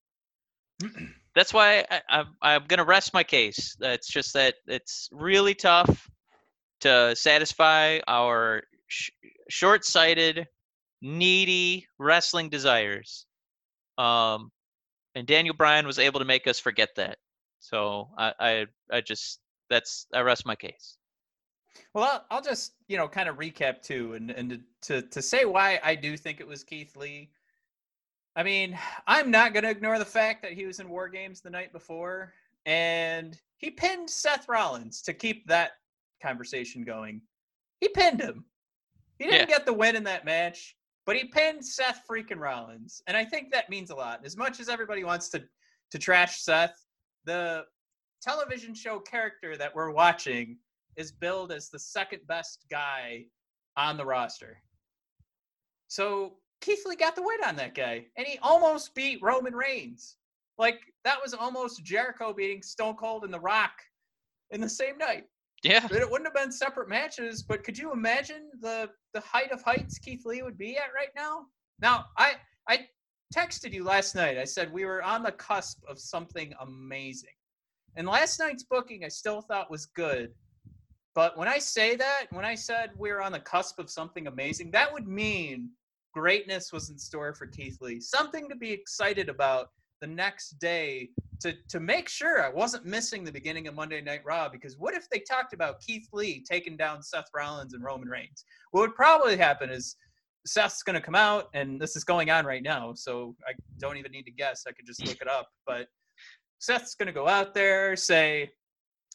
that's why I, I'm, I'm going to rest my case. It's just that it's really tough to satisfy our sh- short sighted, needy wrestling desires. Um, and Daniel Bryan was able to make us forget that. So I, I, I just, that's, I rest my case. Well, I'll, I'll just you know kind of recap too, and and to, to to say why I do think it was Keith Lee. I mean, I'm not going to ignore the fact that he was in War Games the night before, and he pinned Seth Rollins to keep that conversation going. He pinned him. He didn't get the win in that match, but he pinned Seth freaking Rollins, and I think that means a lot. As much as everybody wants to to trash Seth, the television show character that we're watching is billed as the second best guy on the roster. So Keith Lee got the win on that guy, and he almost beat Roman Reigns. Like that was almost Jericho beating Stone Cold and The Rock in the same night. Yeah. But it wouldn't have been separate matches. But could you imagine the the height of heights Keith Lee would be at right now? Now I I texted you last night. I said we were on the cusp of something amazing. And last night's booking I still thought was good. But when I say that, when I said we were on the cusp of something amazing, that would mean greatness was in store for Keith Lee. Something to be excited about the next day to to make sure I wasn't missing the beginning of Monday Night Raw because what if they talked about Keith Lee taking down Seth Rollins and Roman Reigns? What would probably happen is Seth's going to come out and this is going on right now, so I don't even need to guess. I could just look it up, but Seth's going to go out there say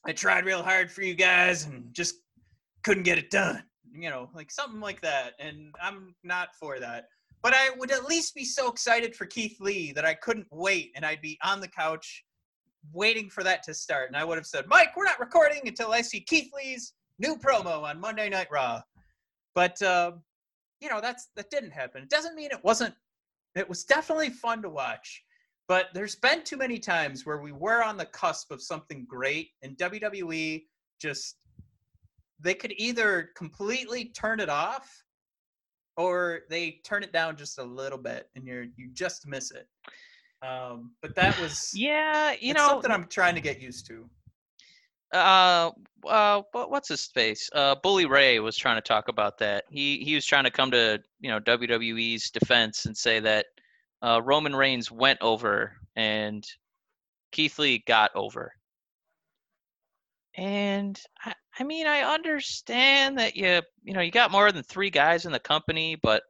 I tried real hard for you guys and just couldn't get it done. You know, like something like that. And I'm not for that. But I would at least be so excited for Keith Lee that I couldn't wait and I'd be on the couch waiting for that to start. And I would have said, Mike, we're not recording until I see Keith Lee's new promo on Monday Night Raw. But, uh, you know, that's that didn't happen. It doesn't mean it wasn't, it was definitely fun to watch. But there's been too many times where we were on the cusp of something great, and WWE just they could either completely turn it off or they turn it down just a little bit and you're you just miss it. Um, but that was Yeah, you know, something I'm trying to get used to. Uh, uh, what's his face? Uh, Bully Ray was trying to talk about that. He he was trying to come to you know WWE's defense and say that uh, Roman Reigns went over and Keith Lee got over. And I, I mean, I understand that you you know you got more than three guys in the company, but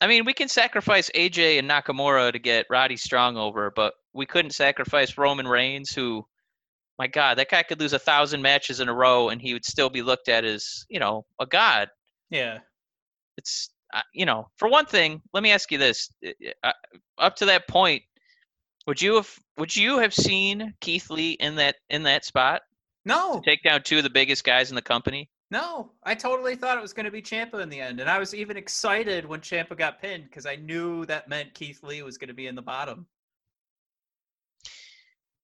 I mean, we can sacrifice AJ and Nakamura to get Roddy Strong over, but we couldn't sacrifice Roman Reigns, who, my God, that guy could lose a thousand matches in a row and he would still be looked at as, you know, a god. Yeah. It's, uh, you know, for one thing, let me ask you this: uh, up to that point, would you have would you have seen Keith Lee in that in that spot No, take down two of the biggest guys in the company? No. I totally thought it was going to be Ciampa in the end, and I was even excited when Ciampa got pinned because I knew that meant Keith Lee was going to be in the bottom.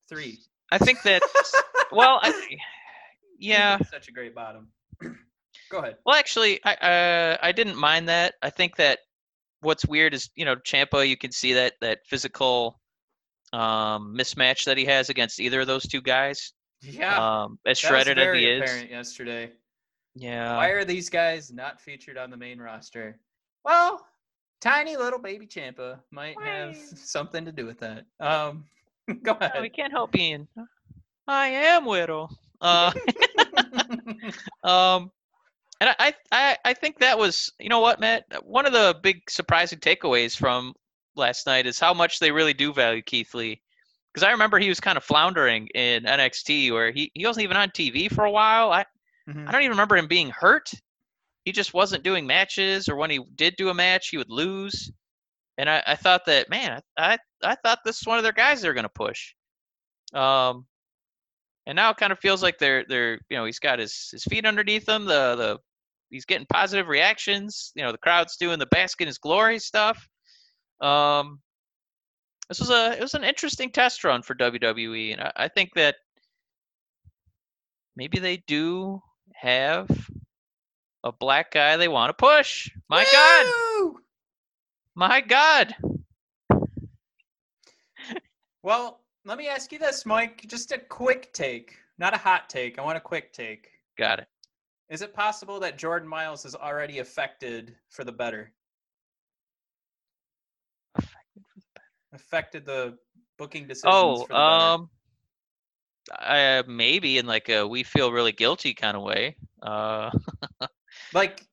three. I think that. well, I, yeah. such a great bottom. Go ahead. Well, actually, I uh, I didn't mind that. I think that what's weird is you know Ciampa. You can see that that physical um, mismatch that he has against either of those two guys. Yeah, Um, as shredded as he is. apparent yesterday. Yeah. Why are these guys not featured on the main roster? Well, tiny little baby Ciampa might have something to do with that. Um, go No, ahead. we can't help being. I am widow. Uh, um, and I, I, I think that was, you know what, Matt? One of the big surprising takeaways from last night is how much they really do value Keith Lee. Because I remember he was kind of floundering in NXT, where he, he wasn't even on TV for a while. I, Mhm. I don't even remember him being hurt. He just wasn't doing matches, or when he did do a match, he would lose. And I, I thought that, man, I, I, I thought this is one of their guys they're going to push. Um, and now it kind of feels like they're they're you know he's got his his feet underneath him. The the he's getting positive reactions. You know the crowd's doing the bask in his glory stuff. Um, this was a it was an interesting test run for WWE, and I, I think that maybe they do have a black guy they want to push. My God, my God. Well, let me ask you this, Mike. Just a quick take, not a hot take. I want a quick take. Got it. Is it possible that Jordan Myles is already affected for the better? Affected the booking decisions Oh, for the better? um, uh, maybe in like a we feel really guilty kind of way. Uh, like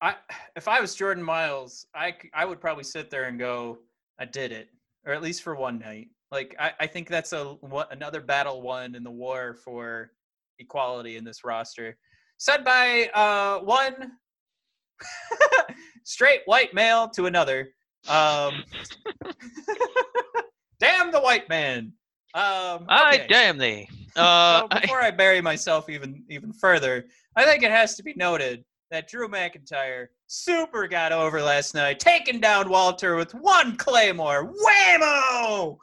I if I was Jordan Myles, I I would probably sit there and go, I did it, or at least for one night. Like I, I think that's a what, another battle won in the war for equality in this roster, said by uh one straight white male to another. Um, damn the white man. Um, I damn thee. Uh, so before I bury myself even even further, I think it has to be noted that Drew McIntyre super got over last night, taking down Walter with one claymore. Whammo!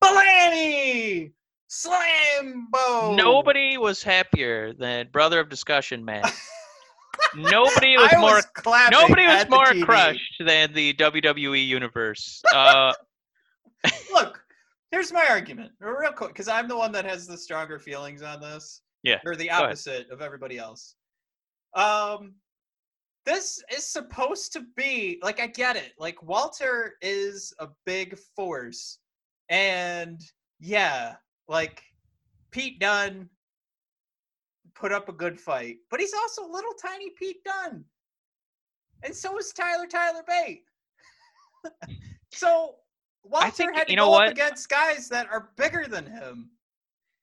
Blaney! Slambo! nobody was happier than brother of discussion man. nobody was I more clapping nobody was more crushed than the WWE universe. Uh, Look, here's my argument, real quick, because I'm the one that has the stronger feelings on this. Yeah, Or the opposite of everybody else. Um, this is supposed to be like I get it. Like Walter is a big force, and yeah, like Pete Dunne put up a good fight, but he's also little tiny Pete Dunne, and so is Tyler Tyler Bate. so Walter think- had to you know go what? up against guys that are bigger than him.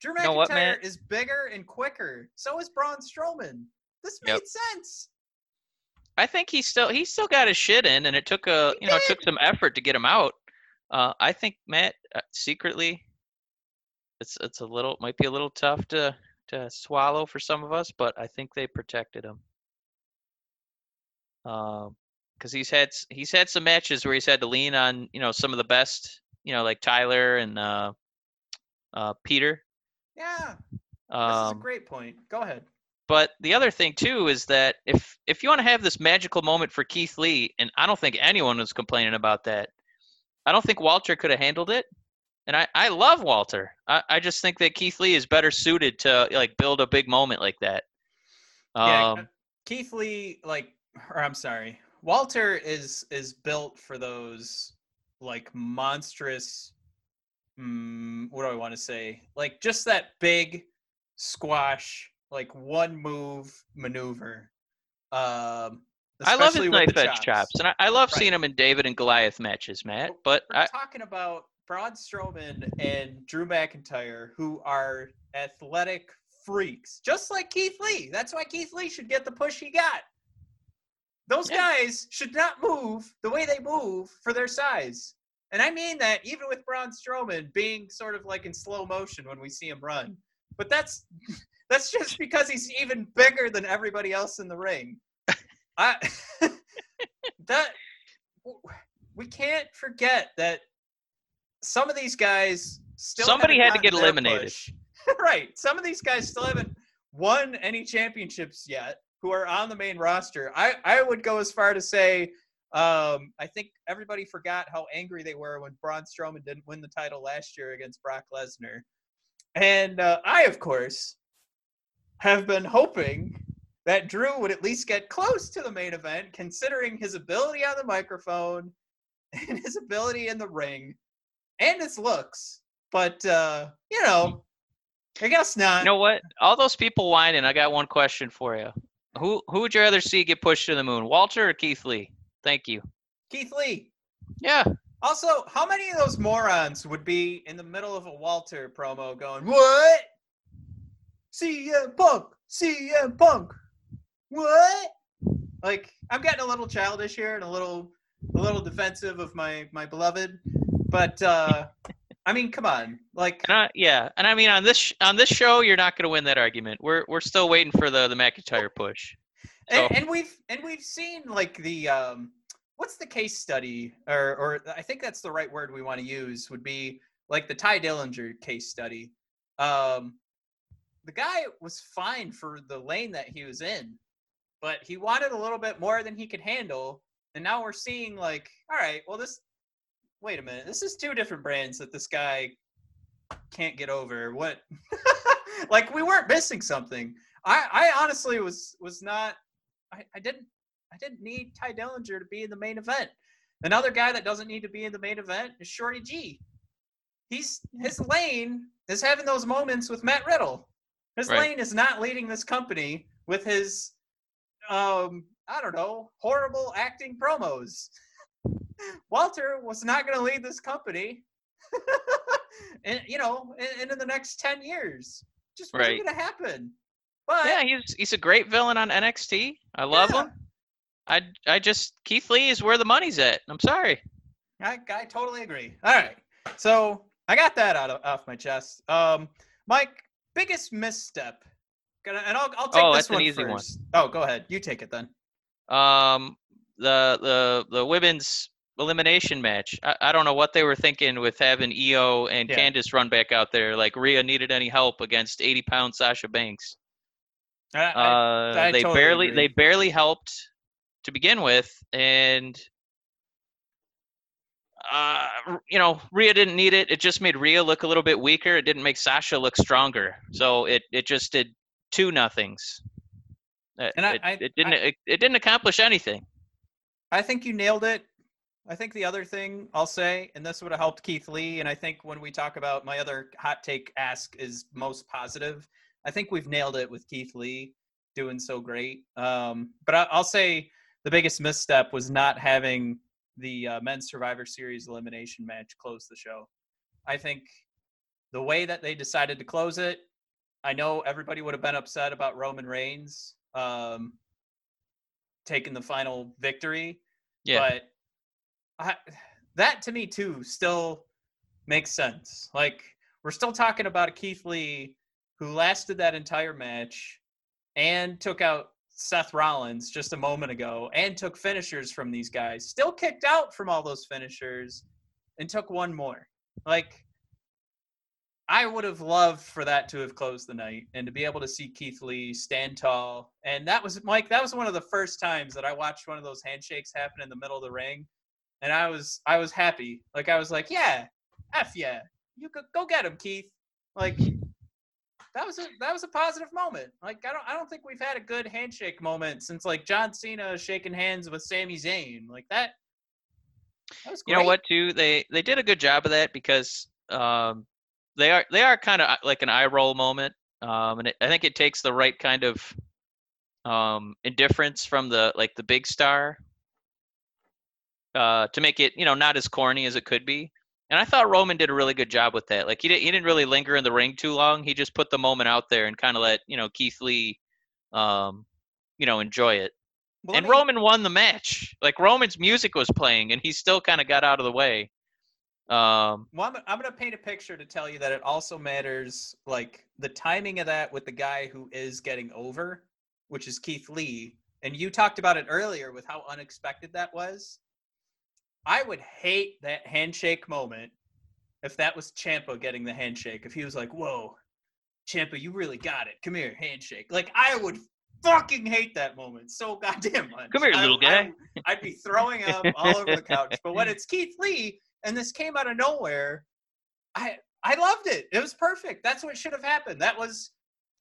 Drew McIntyre know what, is bigger and quicker. So is Braun Strowman. This made Yep. sense. I think he still he still got his shit in, and it took a He you know it took some effort to get him out. Uh, I think Matt uh, secretly, it's it's a little might be a little tough to to swallow for some of us, but I think they protected him. Um, because he's had he's had some matches where he's had to lean on you know some of the best you know like Tyler and uh, uh, Peter. Yeah, this is a Um, great point. Go ahead. but the other thing too is that if if you want to have this magical moment for Keith Lee, and I don't think anyone was complaining about that, I don't think Walter could have handled it. And I, I love Walter. I, I just think that Keith Lee is better suited to like build a big moment like that. Yeah, Um, Keith Lee, like, or I'm sorry, Walter is is built for those like monstrous. Mm, what do I want to say? Like just that big squash, like one move maneuver. Um, I love his knife edge chops. and I, I love seeing Right. him in David and Goliath matches, Matt. But we're I, talking about Braun Strowman and Drew McIntyre, who are athletic freaks, just like Keith Lee. That's why Keith Lee should get the push he got. Those Yeah. guys should not move the way they move for their size. And I mean that even with Braun Strowman being sort of like in slow motion when we see him run. But that's that's just because he's even bigger than everybody else in the ring. I that we can't forget that some of these guys still Somebody had to get eliminated. right. Some of these guys still haven't won any championships yet who are on the main roster. I, I would go as far to say um, I think everybody forgot how angry they were when Braun Strowman didn't win the title last year against Brock Lesnar. And uh, I, of course, have been hoping that Drew would at least get close to the main event, considering his ability on the microphone and his ability in the ring and his looks. But, uh, you know, I guess not. You know what? All those people whining. I got one question for you. Who who would you rather see get pushed to the moon, Walter or Keith Lee? Thank you. Keith Lee. Yeah. Also, how many of those morons would be in the middle of a Walter promo going, What? CM Punk, CM Punk. What? Like, I'm getting a little childish here and a little a little defensive of my my beloved. But uh I mean, come on. Like And I, yeah, and I mean on this sh- on this show, you're not going to win that argument. We're we're still waiting for the the McIntyre push. So and, and we've and we've seen like the um what's the case study or or I think that's the right word we want to use would be like the Tye Dillinger case study. Um the guy was fine for the lane that he was in, but he wanted a little bit more than he could handle. And now we're seeing like, all right, well this wait a minute, this is two different brands that this guy can't get over. What like we weren't missing something. I, I honestly was was not I, I didn't I didn't need Tye Dillinger to be in the main event. Another guy that doesn't need to be in the main event is Shorty G. He's his lane is having those moments with Matt Riddle. His Right. lane is not leading this company with his um I don't know, horrible acting promos. Walter was not going to lead this company. and you know, in, in the next 10 years. Just wasn't Right. going to happen. But yeah, he's he's a great villain on NXT. I love Yeah. him. I I just Keith Lee is where the money's at. I'm sorry. I, I totally agree. All right. So I got that out of off my chest. Um, Mike, biggest misstep. Gonna, and I'll, I'll take Oh, this that's an one easy one. first. Oh, go ahead. You take it then. Um, the the the women's elimination match. I, I don't know what they were thinking with having Io and Yeah. Candice run back out there. Like Rhea needed any help against 80 pound Sasha Banks. I, I, Uh, they totally barely agree. they barely helped to begin with, and uh, you know Rhea didn't need it. It just made Rhea look a little bit weaker. It didn't make Sasha look stronger. So it it just did two nothings. It, And it, I- it didn't it, it didn't accomplish anything. I think you nailed it. I think the other thing I'll say, and this would have helped Keith Lee, and I think when we talk about my other hot take ask is most positive. I think we've nailed it with Keith Lee doing so great. Um, but I, I'll say the biggest misstep was not having the uh, men's Survivor Series elimination match close the show. I think the way that they decided to close it, I know everybody would have been upset about Roman Reigns um, taking the final victory. Yeah. But I, that to me too still makes sense. Like we're still talking about a Keith Lee who lasted that entire match and took out Seth Rollins just a moment ago and took finishers from these guys. Still kicked out from all those finishers and took one more. Like I would have loved for that to have closed the night and to be able to see Keith Lee stand tall. And that was Mike, that was one of the first times that I watched one of those handshakes happen in the middle of the ring. And I was I was happy. Like I was like, yeah, F yeah. You could go get him, Keith. Like that was a that was a positive moment. Like I don't I don't think we've had a good handshake moment since like John Cena shaking hands with Sami Zayn. Like that that was you know what too they they did a good job of that because um they are they are kind of like an eye roll moment um and it, i think it takes the right kind of um indifference from the like the big star uh to make it you know not as corny as it could be and i thought roman did a really good job with that like he, didn't he didn't really linger in the ring too long he just put the moment out there and kind of let you know keith lee um you know enjoy it Well, and me- Roman won the match. Like Roman's music was playing, and he still kind of got out of the way. Um, Well, I'm, I'm going to paint a picture to tell you that it also matters, like the timing of that with the guy who is getting over, which is Keith Lee. And you talked about it earlier with how unexpected that was. I would hate that handshake moment if that was Ciampa getting the handshake. If he was like, "Whoa, Ciampa, you really got it. Come here, handshake." Like I would fucking hate that moment so goddamn much. Come here, I- little guy. I, would be throwing up all over the couch. But when it's Keith Lee and this came out of nowhere, I I loved it. It was perfect. That's what should have happened. That was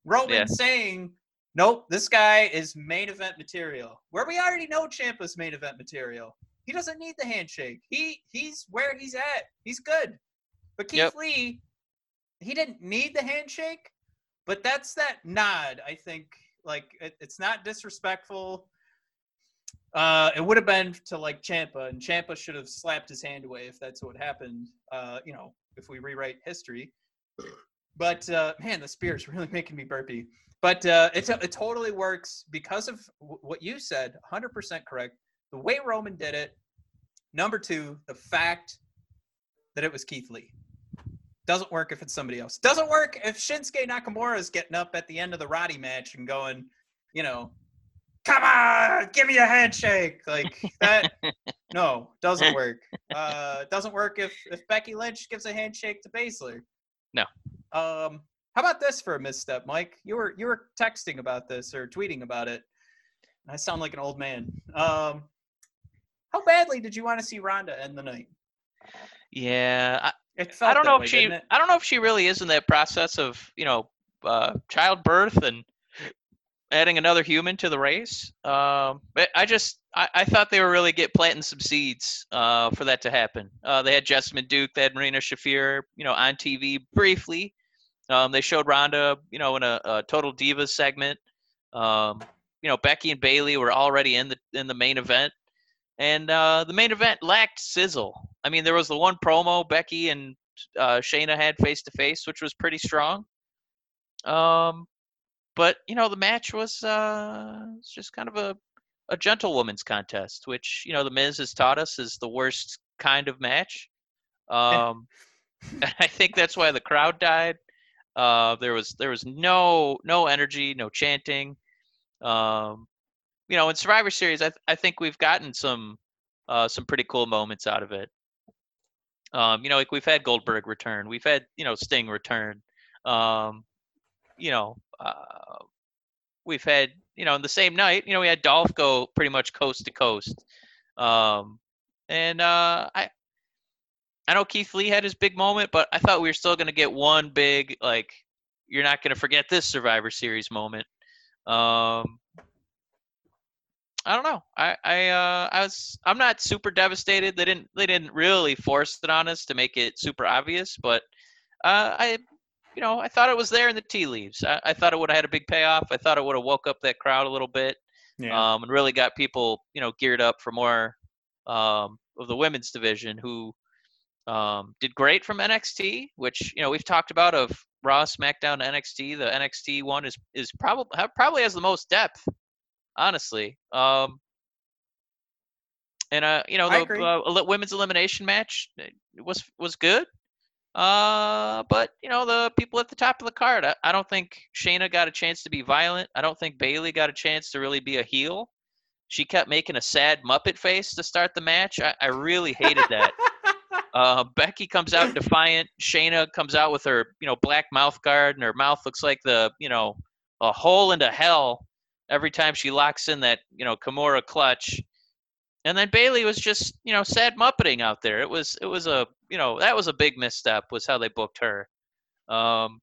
Roman Yeah. saying, "Nope, this guy is main event material." Where we already know Ciampa's main event material. He doesn't need the handshake. He he's where he's at. He's good. But Keith Yep. Lee, he didn't need the handshake, but that's that nod. I think like it, it's not disrespectful. Uh, it would have been to like Ciampa, and Ciampa should have slapped his hand away if that's what happened. Uh, you know, if we rewrite history. But uh, man, the spear is really making me burpy. But uh, it it totally works because of w- what you said. 100% correct. The way Roman did it. Number two, the fact that it was Keith Lee. Doesn't work if it's somebody else. Doesn't work if Shinsuke Nakamura is getting up at the end of the Roddy match and going, you know, come on, give me a handshake. Like that. no, doesn't work. Uh, doesn't work if if Becky Lynch gives a handshake to Baszler. No. Um, how about this for a misstep, Mike? You were you were texting about this or tweeting about it. I sound like an old man. Um, how badly did you want to see Ronda end the night? Yeah, I, I don't know way, if she. I don't know if she really is in that process of you know uh, childbirth and adding another human to the race. Um, but I just I, I thought they were really get planting some seeds uh, for that to happen. Uh, they had Jessamyn Duke, they had Marina Shafir, you know, on TV briefly. Um, they showed Ronda, you know, in a, a Total Divas segment. Um, you know, Becky and Bayley were already in the in the main event, and uh, the main event lacked sizzle. I mean, there was the one promo Becky and uh, Shayna had face to face, which was pretty strong. Um, but you know, the match was uh, it's just kind of a a gentlewoman's contest, which you know the Miz has taught us is the worst kind of match. Um, I think that's why the crowd died. Uh, there was there was no no energy, no chanting. Um, you know, in Survivor Series, I th- I think we've gotten some uh, some pretty cool moments out of it. Um, you know, like we've had Goldberg return, we've had you know Sting return. Um, you know, uh, we've had you know in the same night, you know, we had Dolph go pretty much coast to coast. Um, and uh, I I know Keith Lee had his big moment, but I thought we were still going to get one big like you're not going to forget this Survivor Series moment. Um, I don't know. I I uh, I was I'm not super devastated. They didn't they didn't really force it on us to make it super obvious, but uh, I you know I thought it was there in the tea leaves. I, I thought it would have had a big payoff. I thought it would have woke up that crowd a little bit yeah. um, and really got people, you know, geared up for more um, of the women's division who um, did great from NXT, which you know we've talked about of Raw, SmackDown, NXT. The NXT one is is probably probably has the most depth, honestly. Um, and uh, you know, the uh, women's elimination match uh, was was good. Uh, but you know, the people at the top of the card, I, I don't think Shayna got a chance to be violent. I don't think Bayley got a chance to really be a heel. She kept making a sad Muppet face to start the match. I, I really hated that. Uh, Becky comes out defiant. Shayna comes out with her, you know, black mouth guard, and her mouth looks like the, you know, a hole into hell every time she locks in that, you know, Kimura clutch. And then Bayley was just, you know, sad muppeting out there. It was, it was a, you know, that was a big misstep. Was how they booked her. Um,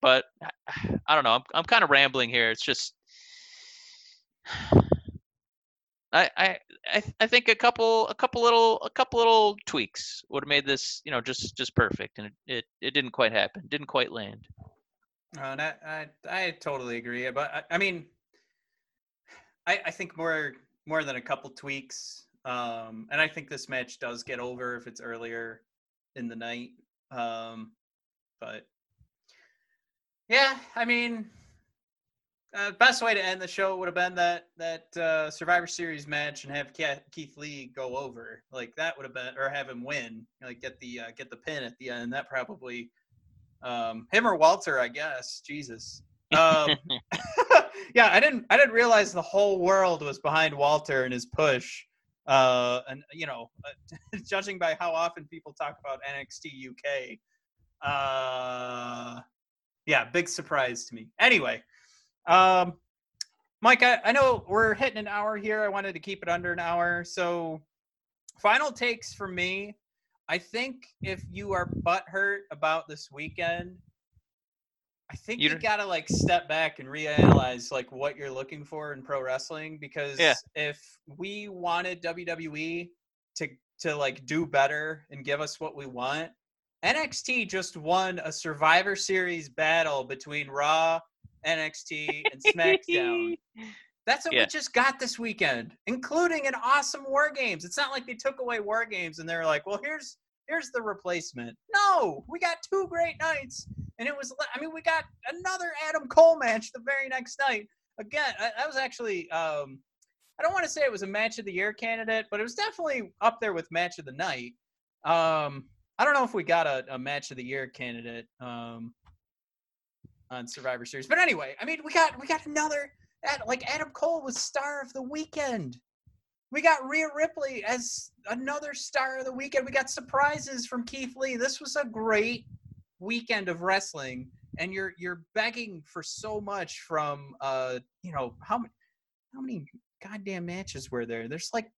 but I- don't know. I'm, I'm kind of rambling here. It's just. I, I I I think a couple a couple little a couple little tweaks would have made this you know just just perfect and it, it, it didn't quite happen didn't quite land Uh, I, I I totally agree. But I, I mean, I I think more more than a couple tweaks. Um, and I think this match does get over if it's earlier in the night. Um, but yeah, I mean, uh, best way to end the show would have been that that uh, Survivor Series match and have Keith Lee go over. Like that would have been, or have him win. Like get the uh, get the pin at the end. That probably um, him or Walter, I guess. Jesus. Um, yeah, I didn't I didn't realize the whole world was behind Walter and his push Uh, and you know, uh, judging by how often people talk about NXT UK, uh, yeah, big surprise to me. Anyway, um, Mike, I, I know we're hitting an hour here. I wanted to keep it under an hour. So, final takes from me. I think if you are butthurt about this weekend, I think You you, gotta like step back and reanalyze like what you're looking for in pro wrestling because Yeah. if we wanted WWE to to like do better and give us what we want, NXT just won a Survivor Series battle between Raw, NXT, and SmackDown. That's what Yeah. we just got this weekend, including an awesome War Games. It's not like they took away War Games and they're like, well, here's here's the replacement. No, we got two great nights, and it was. I mean, we got another Adam Cole match the very next night. Again, that that was actually. Um, I don't want to say it was a match of the year candidate, but it was definitely up there with match of the night. Um, I don't know if we got a, a match of the year candidate um, on Survivor Series, but anyway, I mean, we got we got another Ad- like Adam Cole was star of the weekend. We got Rhea Ripley as another star of the weekend. We got surprises from Keith Lee. This was a great weekend of wrestling, and you're you're begging for so much from uh you know how many how many goddamn matches were there? There's like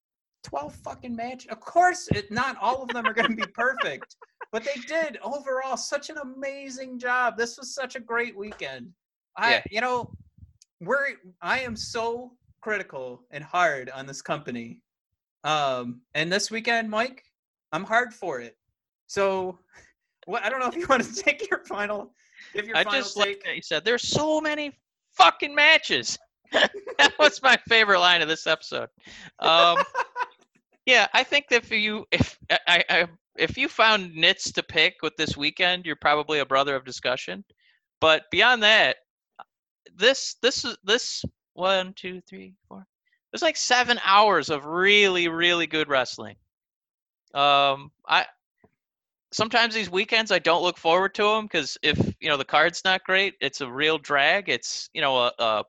twelve fucking matches. Of course, it, not all of them are going to be perfect, but they did overall such an amazing job. This was such a great weekend. I Yeah. you know we're I am so critical and hard on this company. Um, and this weekend, Mike, I'm hard for it. So, what I don't know if you want to take your final, give your I final just take. like that you said there's so many fucking matches. that was my favorite line of this episode. Um, yeah, I think that if you if I, I if you found nits to pick with this weekend, you're probably a brother of discussion. But beyond that, this this is this one two three four. There's like seven hours of really really good wrestling. Um, I sometimes these weekends I don't look forward to them because if you know the card's not great, it's a real drag. It's you know a, a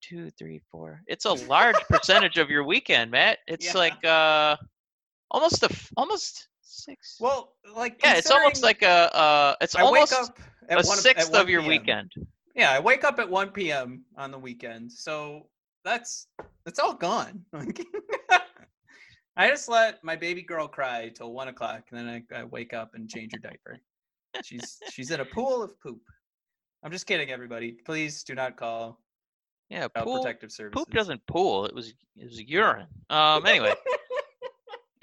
two, three, four. It's a large percentage of your weekend, Matt. It's Yeah. like uh almost a f- almost six. Well, like yeah, it's almost like a uh it's I almost wake up at a sixth of your weekend. Yeah, I wake up at 1 p.m. on the weekend, so that's that's all gone. I just let my baby girl cry till one o'clock, and then I, I wake up and change her diaper. She's she's in a pool of poop. I'm just kidding, everybody. Please do not call Yeah, pool, Protective Services. poop doesn't pool. It was it was urine. Um anyway.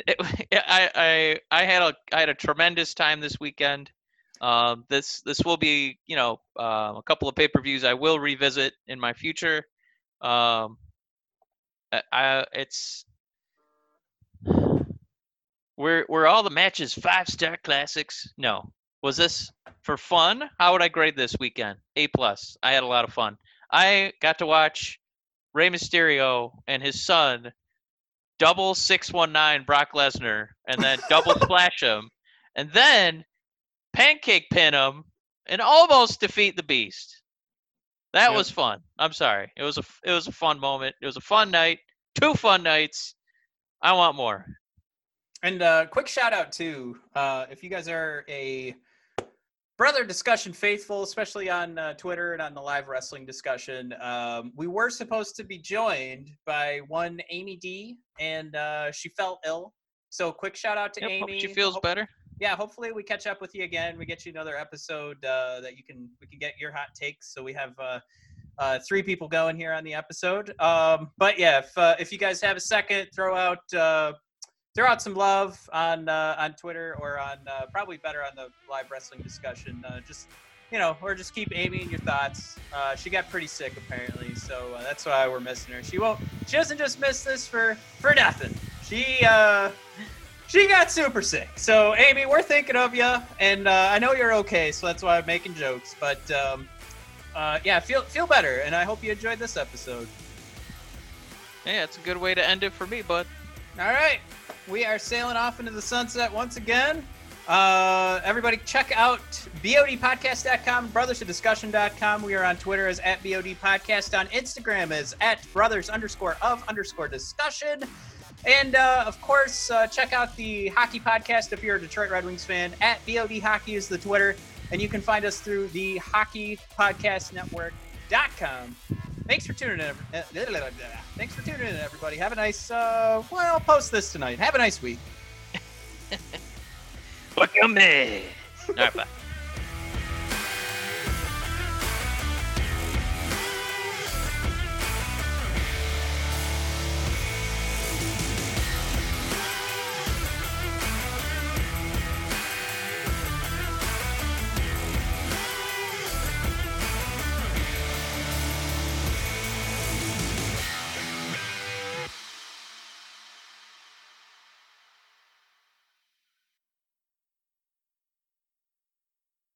it, I, I I had a I had a tremendous time this weekend. Um, this this will be you know uh, a couple of pay per views I will revisit in my future. Um, I, I it's were were all the matches five star classics? No. Was this for fun? How would I grade this weekend? A plus. I had a lot of fun. I got to watch Rey Mysterio and his son double 619 Brock Lesnar and then double splash him and then pancake pin him and almost defeat the beast. That Yep. was fun. I'm sorry. It was a it was a fun moment. It was a fun night. Two fun nights. I want more. And uh, quick shout out too, uh, if you guys are a brother discussion faithful, especially on uh, Twitter and on the live wrestling discussion, um, we were supposed to be joined by one Amy D, and uh, she fell ill. So quick shout out to Yep, hope Amy. she feels Hope- better. Yeah, hopefully we catch up with you again. We get you another episode uh, that you can we can get your hot takes. So we have uh, uh, three people going here on the episode. Um, but yeah, if uh, if you guys have a second, throw out uh, throw out some love on uh, on Twitter or on probably better on the live wrestling discussion. Just you know, or just keep Amy in your thoughts. She got pretty sick apparently, so that's why we're missing her. She won't. She doesn't just miss this for for nothing. She she got super sick. So Amy, we're thinking of you, and uh, I know you're okay, so that's why I'm making jokes. But um, uh, yeah, feel feel better, and I hope you enjoyed this episode. Yeah, it's a good way to end it for me, bud. All right, we are sailing off into the sunset once again. Uh, everybody, check out bodpodcast.com, brothersofdiscussion.com. We are on Twitter as at bodpodcast, on Instagram as at brothers underscore of underscore discussion. And uh, of course, uh, check out the hockey podcast if you're a Detroit Red Wings fan. At BOD Hockey is the Twitter, and you can find us through the Hockey Podcast Network.com. Thanks for tuning in. uh, Thanks for tuning in, everybody. Have a nice. Uh, well, post this tonight. Have a nice week. Fuck me. All right, bye.